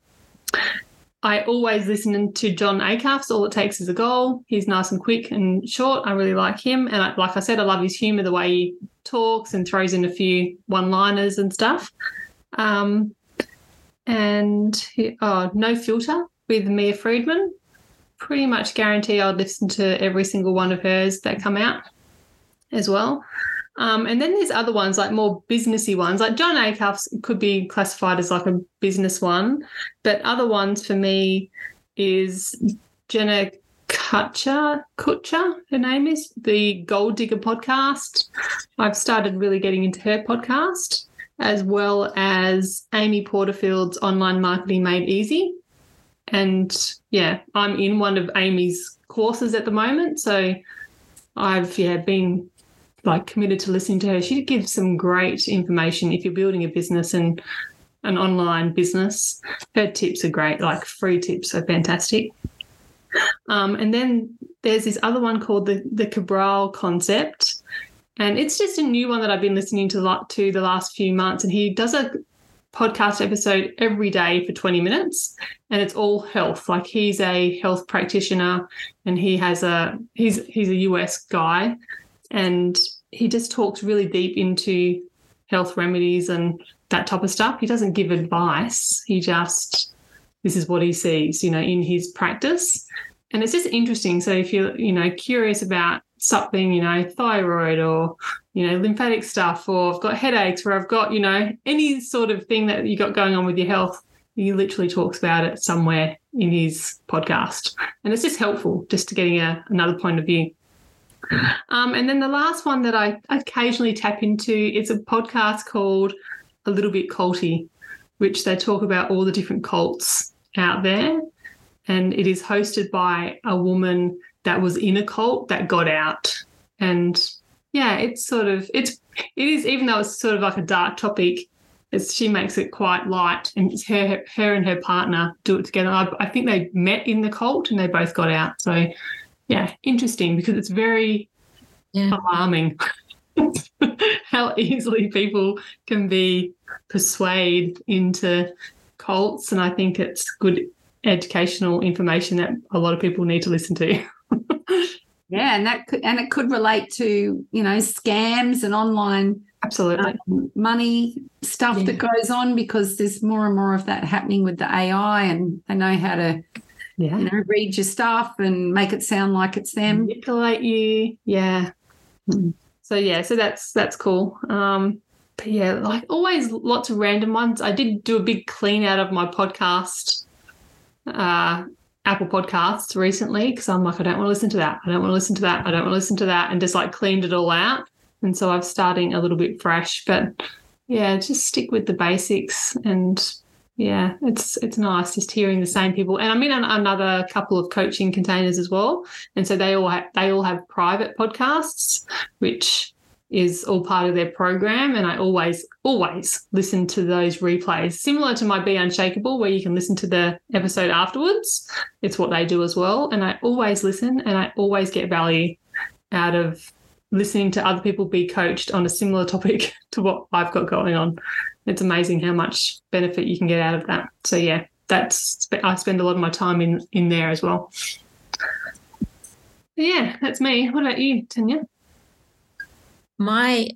I always listen to Jon Acuff's All It Takes Is a Goal. He's nice and quick and short. I really like him. And I, like I said, I love his humor, the way he talks and throws in a few one liners and stuff. Um, and oh, No Filter with Mia Freedman. Pretty much guarantee I'll listen to every single one of hers that come out as well. Um, and then there's other ones like more businessy ones, like Jon Acuff's could be classified as like a business one, but other ones for me is Jenna Kutcher, Kutcher, her name is the Goal Digger podcast. I've started really getting into her podcast, as well as Amy Porterfield's Online Marketing Made Easy. And yeah, I'm in one of Amy's courses at the moment, so I've yeah been like committed to listening to her. She gives some great information if you're building a business and an online business. Her tips are great, like free tips are fantastic. Um, and then there's this other one called the the Cabral concept, and it's just a new one that I've been listening to to the last few months. And he does a podcast episode every day for 20 minutes and it's all health like he's a health practitioner and he has a he's he's a US guy and he just talks really deep into health remedies and that type of stuff. He doesn't give advice. He just this is what he sees, you know, in his practice. And it's just interesting. So if you're, you know, curious about something, you know, thyroid or, you know, lymphatic stuff, or I've got headaches, or I've got, you know, any sort of thing that you got going on with your health, he literally talks about it somewhere in his podcast. And it's just helpful just to getting a, another point of view. Um, and then the last one that I occasionally tap into is a podcast called A Little Bit Culty, which they talk about all the different cults out there. And it is hosted by a woman that was in a cult that got out. And yeah, it's sort of it's it is even though it's sort of like a dark topic, it's, she makes it quite light, and it's her her and her partner do it together. I, I think they met in the cult and they both got out. So yeah, interesting because it's very yeah. alarming (laughs) how easily people can be persuaded into cults. And I think it's good educational information that a lot of people need to listen to. (laughs) yeah, and that could and it could relate to, you know, scams and online absolutely um, money stuff yeah. that goes on because there's more and more of that happening with the AI and they know how to yeah. you know, read your stuff and make it sound like it's them. Manipulate you. Yeah. Mm. So yeah, so that's that's cool. Um but yeah, like always lots of random ones. I did do a big clean out of my podcast, uh, Apple Podcasts recently because I'm like, I don't want to listen to that. I don't want to listen to that. I don't want to listen to that, and just like cleaned it all out. And so I'm starting a little bit fresh, but yeah, just stick with the basics and yeah it's it's nice just hearing the same people and i'm in an, another couple of coaching containers as well and so they all have, they all have private podcasts which is all part of their program and i always always listen to those replays similar to my be unshakable where you can listen to the episode afterwards it's what they do as well and i always listen and i always get value out of listening to other people be coached on a similar (laughs) topic to what i've got going on it's amazing how much benefit you can get out of that. So yeah, that's I spend a lot of my time in in there as well. yeah, that's me. What about you, Tanya? My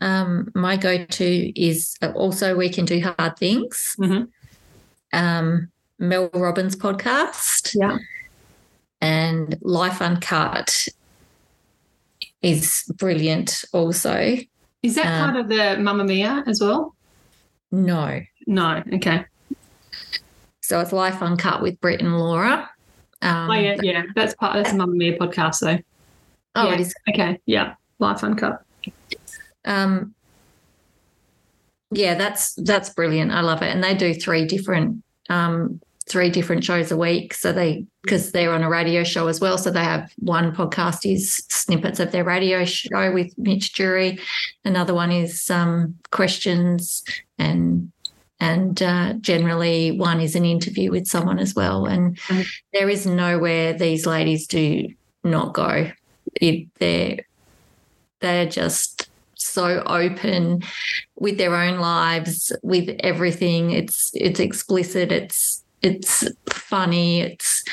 um, my go to is also we can do hard things. Mm-hmm. Um, Mel Robbins podcast. Yeah. And Life Uncut is brilliant also. Is that um, part of the Mamamia as well? No. No. Okay. So it's Life Uncut with Britt and Laura. Um, oh yeah, yeah. That's part. That's a Mamamia podcast, though. Oh, yeah. it is. Okay. Yeah. Life Uncut. Um. Yeah, that's that's brilliant. I love it, and they do three different um three different shows a week. So they, because they're on a radio show as well. So they have one podcast is snippets of their radio show with Mitch Jury. Another one is um, questions and and uh, generally one is an interview with someone as well. And mm-hmm. there is nowhere these ladies do not go. It, they're they're just so open with their own lives, with everything. It's it's explicit. It's it's funny. It's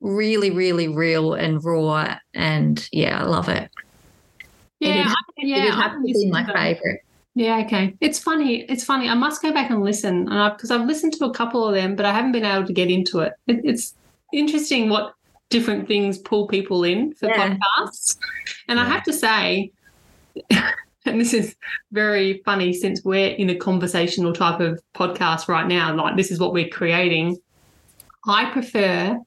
really, really real and raw. And yeah, I love it. Yeah, It'd- I- yeah, It'd have to be my favorite. Yeah, okay. It's funny. It's funny. I must go back and listen, and because I've listened to a couple of them, but I haven't been able to get into it. it it's interesting what different things pull people in for Yeah. podcasts. And I have to say, (laughs) (laughs) and this is very funny since we're in a conversational type of podcast right now. Like this is what we're creating. I prefer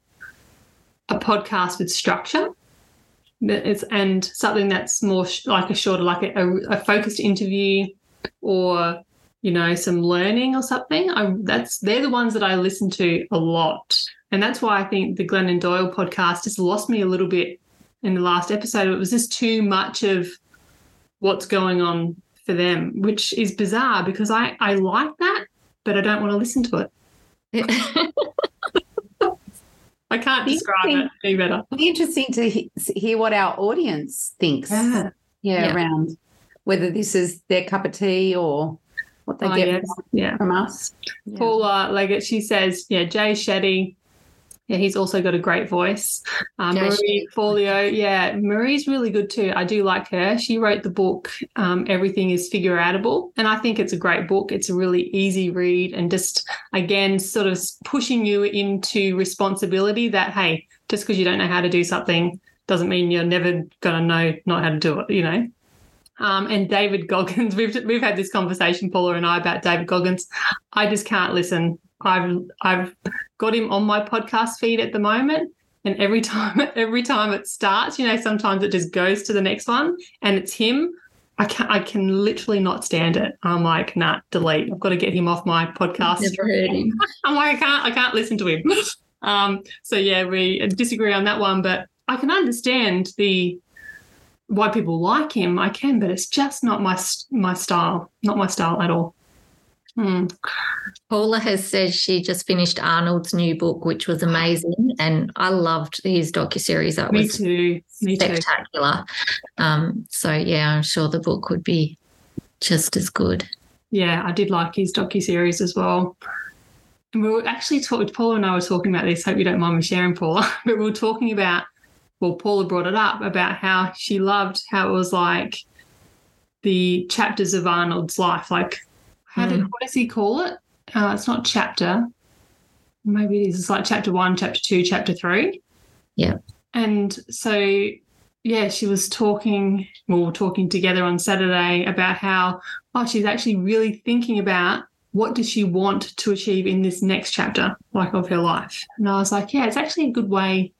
a podcast with structure. It's and something that's more sh- like a shorter, like a, a, focused interview, or you know, some learning or something. I that's they're the ones that I listen to a lot, and that's why I think the Glennon Doyle podcast just lost me a little bit in the last episode. It was just too much of what's going on for them, which is bizarre because I I like that, but I don't want to listen to it. (laughs) I can't describe it any better. It'd be interesting to he- hear what our audience thinks. Yeah. Yeah, Yeah. around whether this is their cup of tea or what they Oh, get yes. Yeah. from us. Paula Leggett, she says, yeah, Jay Shetty. Yeah, he's also got a great voice. Um, Jay Marie. Forleo, yeah, Marie's really good too. I do like her. She wrote the book um, Everything is Figure Outable, and I think it's a great book. It's a really easy read and just again sort of pushing you into responsibility. That hey, just because you don't know how to do something doesn't mean you're never going to know not how to do it. You know. Um, and David Goggins, (laughs) we've we've had this conversation, Paula and I, about David Goggins. I just can't listen. I've I've got him on my podcast feed at the moment, and every time (laughs) every time it starts, you know, sometimes it just goes to the next one, and it's him. I can I can literally not stand it. I'm like, nah, delete. I've got to get him off my podcast. Never heard him. (laughs) I'm like, I can't, I can't listen to him. (laughs) um, so yeah, we disagree on that one, but I can understand the why people like him. I can, but it's just not my my style. Not my style at all. Hmm. Paula has said she just finished Arnold's new book, which was amazing, and I loved his docuseries. That Me was too. Me too. spectacular. Um, so yeah, I'm sure the book would be just as good. Yeah, I did like his docu series as well. And we were actually talking. Paula and I were talking about this. Hope you don't mind me sharing, Paula. (laughs) But we were talking about. Well, Paula brought it up about how she loved how it was like the chapters of Arnold's life. Like, how did Mm. what does he call it? Uh, it's not chapter. Maybe it is. It's like chapter one, chapter two, chapter three. Yeah. And so, yeah, she was talking. Well, we were talking together on Saturday about how oh, she's actually really thinking about what does she want to achieve in this next chapter, like of her life. And I was like, yeah, it's actually a good way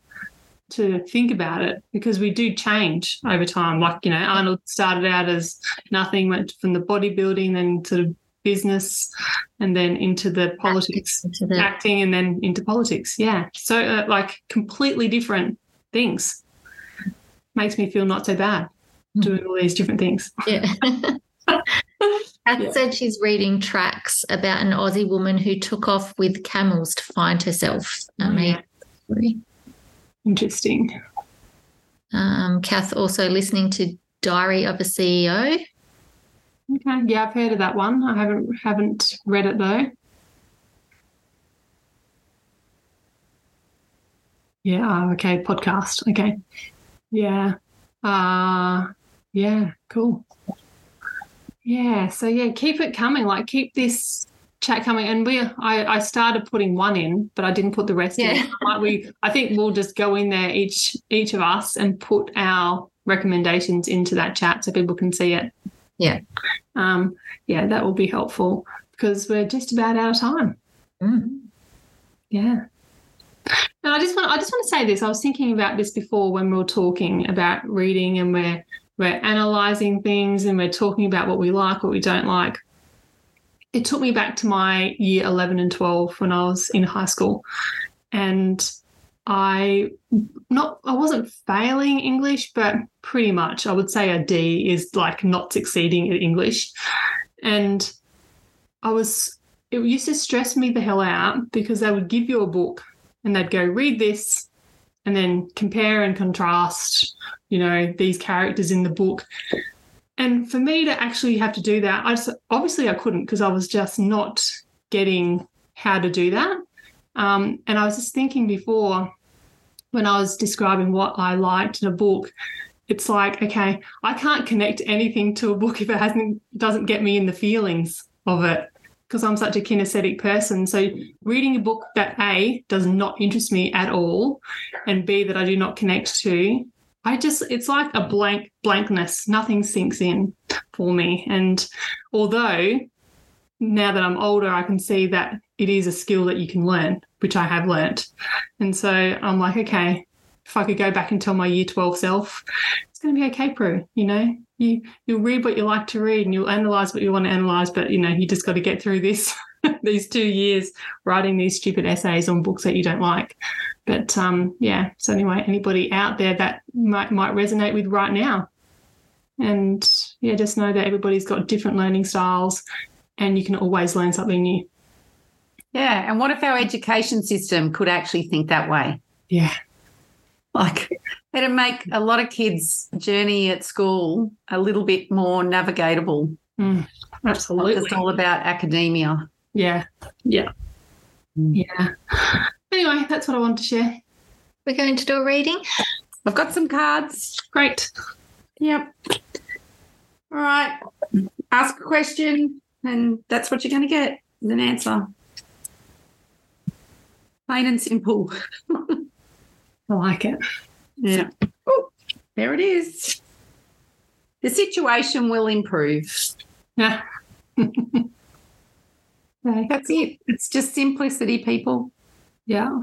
to think about it because we do change over time. Like, you know, Arnold started out as nothing, went from the bodybuilding, then sort of business, and then into the politics, Into the- acting, and then into politics. Yeah. So, uh, like, completely different things. Makes me feel not so bad doing all these different things. (laughs) yeah. (laughs) Kath Yeah. said she's reading tracks about an Aussie woman who took off with camels to find herself. Oh, Amazing story. Interesting. Um, Kath also listening to Diary of a CEO. Okay. Yeah, I've heard of that one. I haven't haven't read it though. Yeah, oh, okay, podcast. Okay. Yeah. Uh yeah, cool. Yeah, so yeah, keep it coming. Like keep this chat coming. And we I, I started putting one in, but I didn't put the rest Yeah. in. (laughs) Like we I think we'll just go in there each each of us and put our recommendations into that chat so people can see it. Yeah. Um, yeah, that will be helpful because we're just about out of time. Mm. Yeah. And I just want I just want to say this. I was thinking about this before when we were talking about reading and we're we're analyzing things and we're talking about what we like, what we don't like. It took me back to my year 11 and 12 when I was in high school. And I not I wasn't failing English, but pretty much I would say a D is like not succeeding in English. And I was it used to stress me the hell out because they would give you a book and they'd go read this and then compare and contrast, you know, these characters in the book. And for me to actually have to do that, I just, obviously I couldn't because I was just not getting how to do that. Um, and I was just thinking before when I was describing what I liked in a book, it's like, okay, I can't connect anything to a book if it hasn't doesn't get me in the feelings of it because I'm such a kinesthetic person. So reading a book that A does not interest me at all and B that I do not connect to, I just it's like a blank blankness. Nothing sinks in for me. And although now that I'm older, I can see that it is a skill that you can learn, which I have learnt. And so I'm like, okay, if I could go back and tell my year 12 self, it's going to be okay, Prue. You know, you, you'll read what you like to read and you'll analyze what you want to analyze, but, you know, you just got to get through this, (laughs) these two years writing these stupid essays on books that you don't like. But um, yeah, so anyway, anybody out there that might, might resonate with right now. And yeah, just know that everybody's got different learning styles and you can always learn something new. Yeah. And what if our education system could actually think that way? Yeah. Like it'd make a lot of kids' journey at school a little bit more navigatable. Mm, absolutely. It's all about academia. Yeah. Yeah. Mm. Yeah. Anyway, that's what I wanted to share. We're going to do a reading. I've got some cards. Great. Yep. All right. Ask a question, and that's what you're going to get an answer. Plain and simple. I like it. Yeah. Oh, there it is. The situation will improve. (laughs) Yeah. That's it. It's just simplicity, people. Yeah.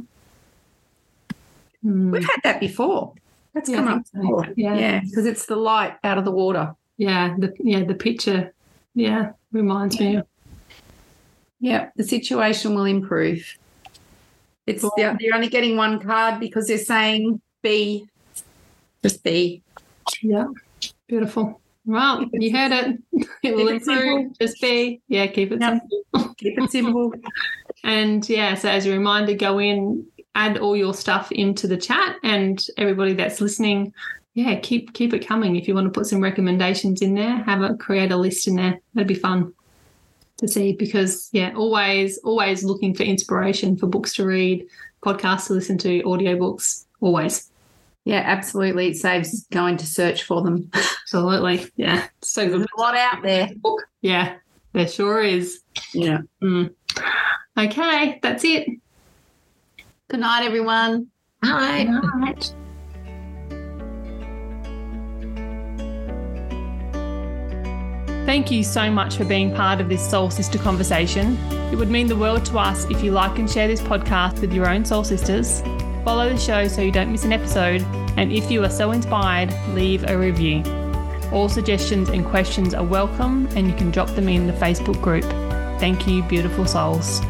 Mm. We've had that before. That's yeah, come up before. Yeah. Yeah. Because it's the light out of the water. Yeah. The yeah, the picture. Yeah. Reminds yeah. me. Yeah. The situation will improve. It's they're, they're only getting one card because they're saying be. Just be. Yeah. Beautiful. Well, you heard it. It will improve. Just be. Yeah, keep it yep. simple. keep it simple. (laughs) and yeah, so as a reminder, go in, add all your stuff into the chat, and everybody that's listening, yeah, keep keep it coming. If you want to put some recommendations in there, have a create a list in there. That'd be fun to see because yeah, always always looking for inspiration for books to read, podcasts to listen to, audiobooks, always. Yeah, absolutely. It saves going to search for them. (laughs) Absolutely. Yeah. So There's a lot out there. Yeah, there sure is. Yeah. Mm. Okay, that's it. Good night, everyone. Bye. Good night. Thank you so much for being part of this Soul Sister conversation. It would mean the world to us if you like and share this podcast with your own soul sisters Follow the show so you don't miss an episode, and if you are so inspired, leave a review. All suggestions and questions are welcome, and you can drop them in the Facebook group. Thank you, beautiful souls.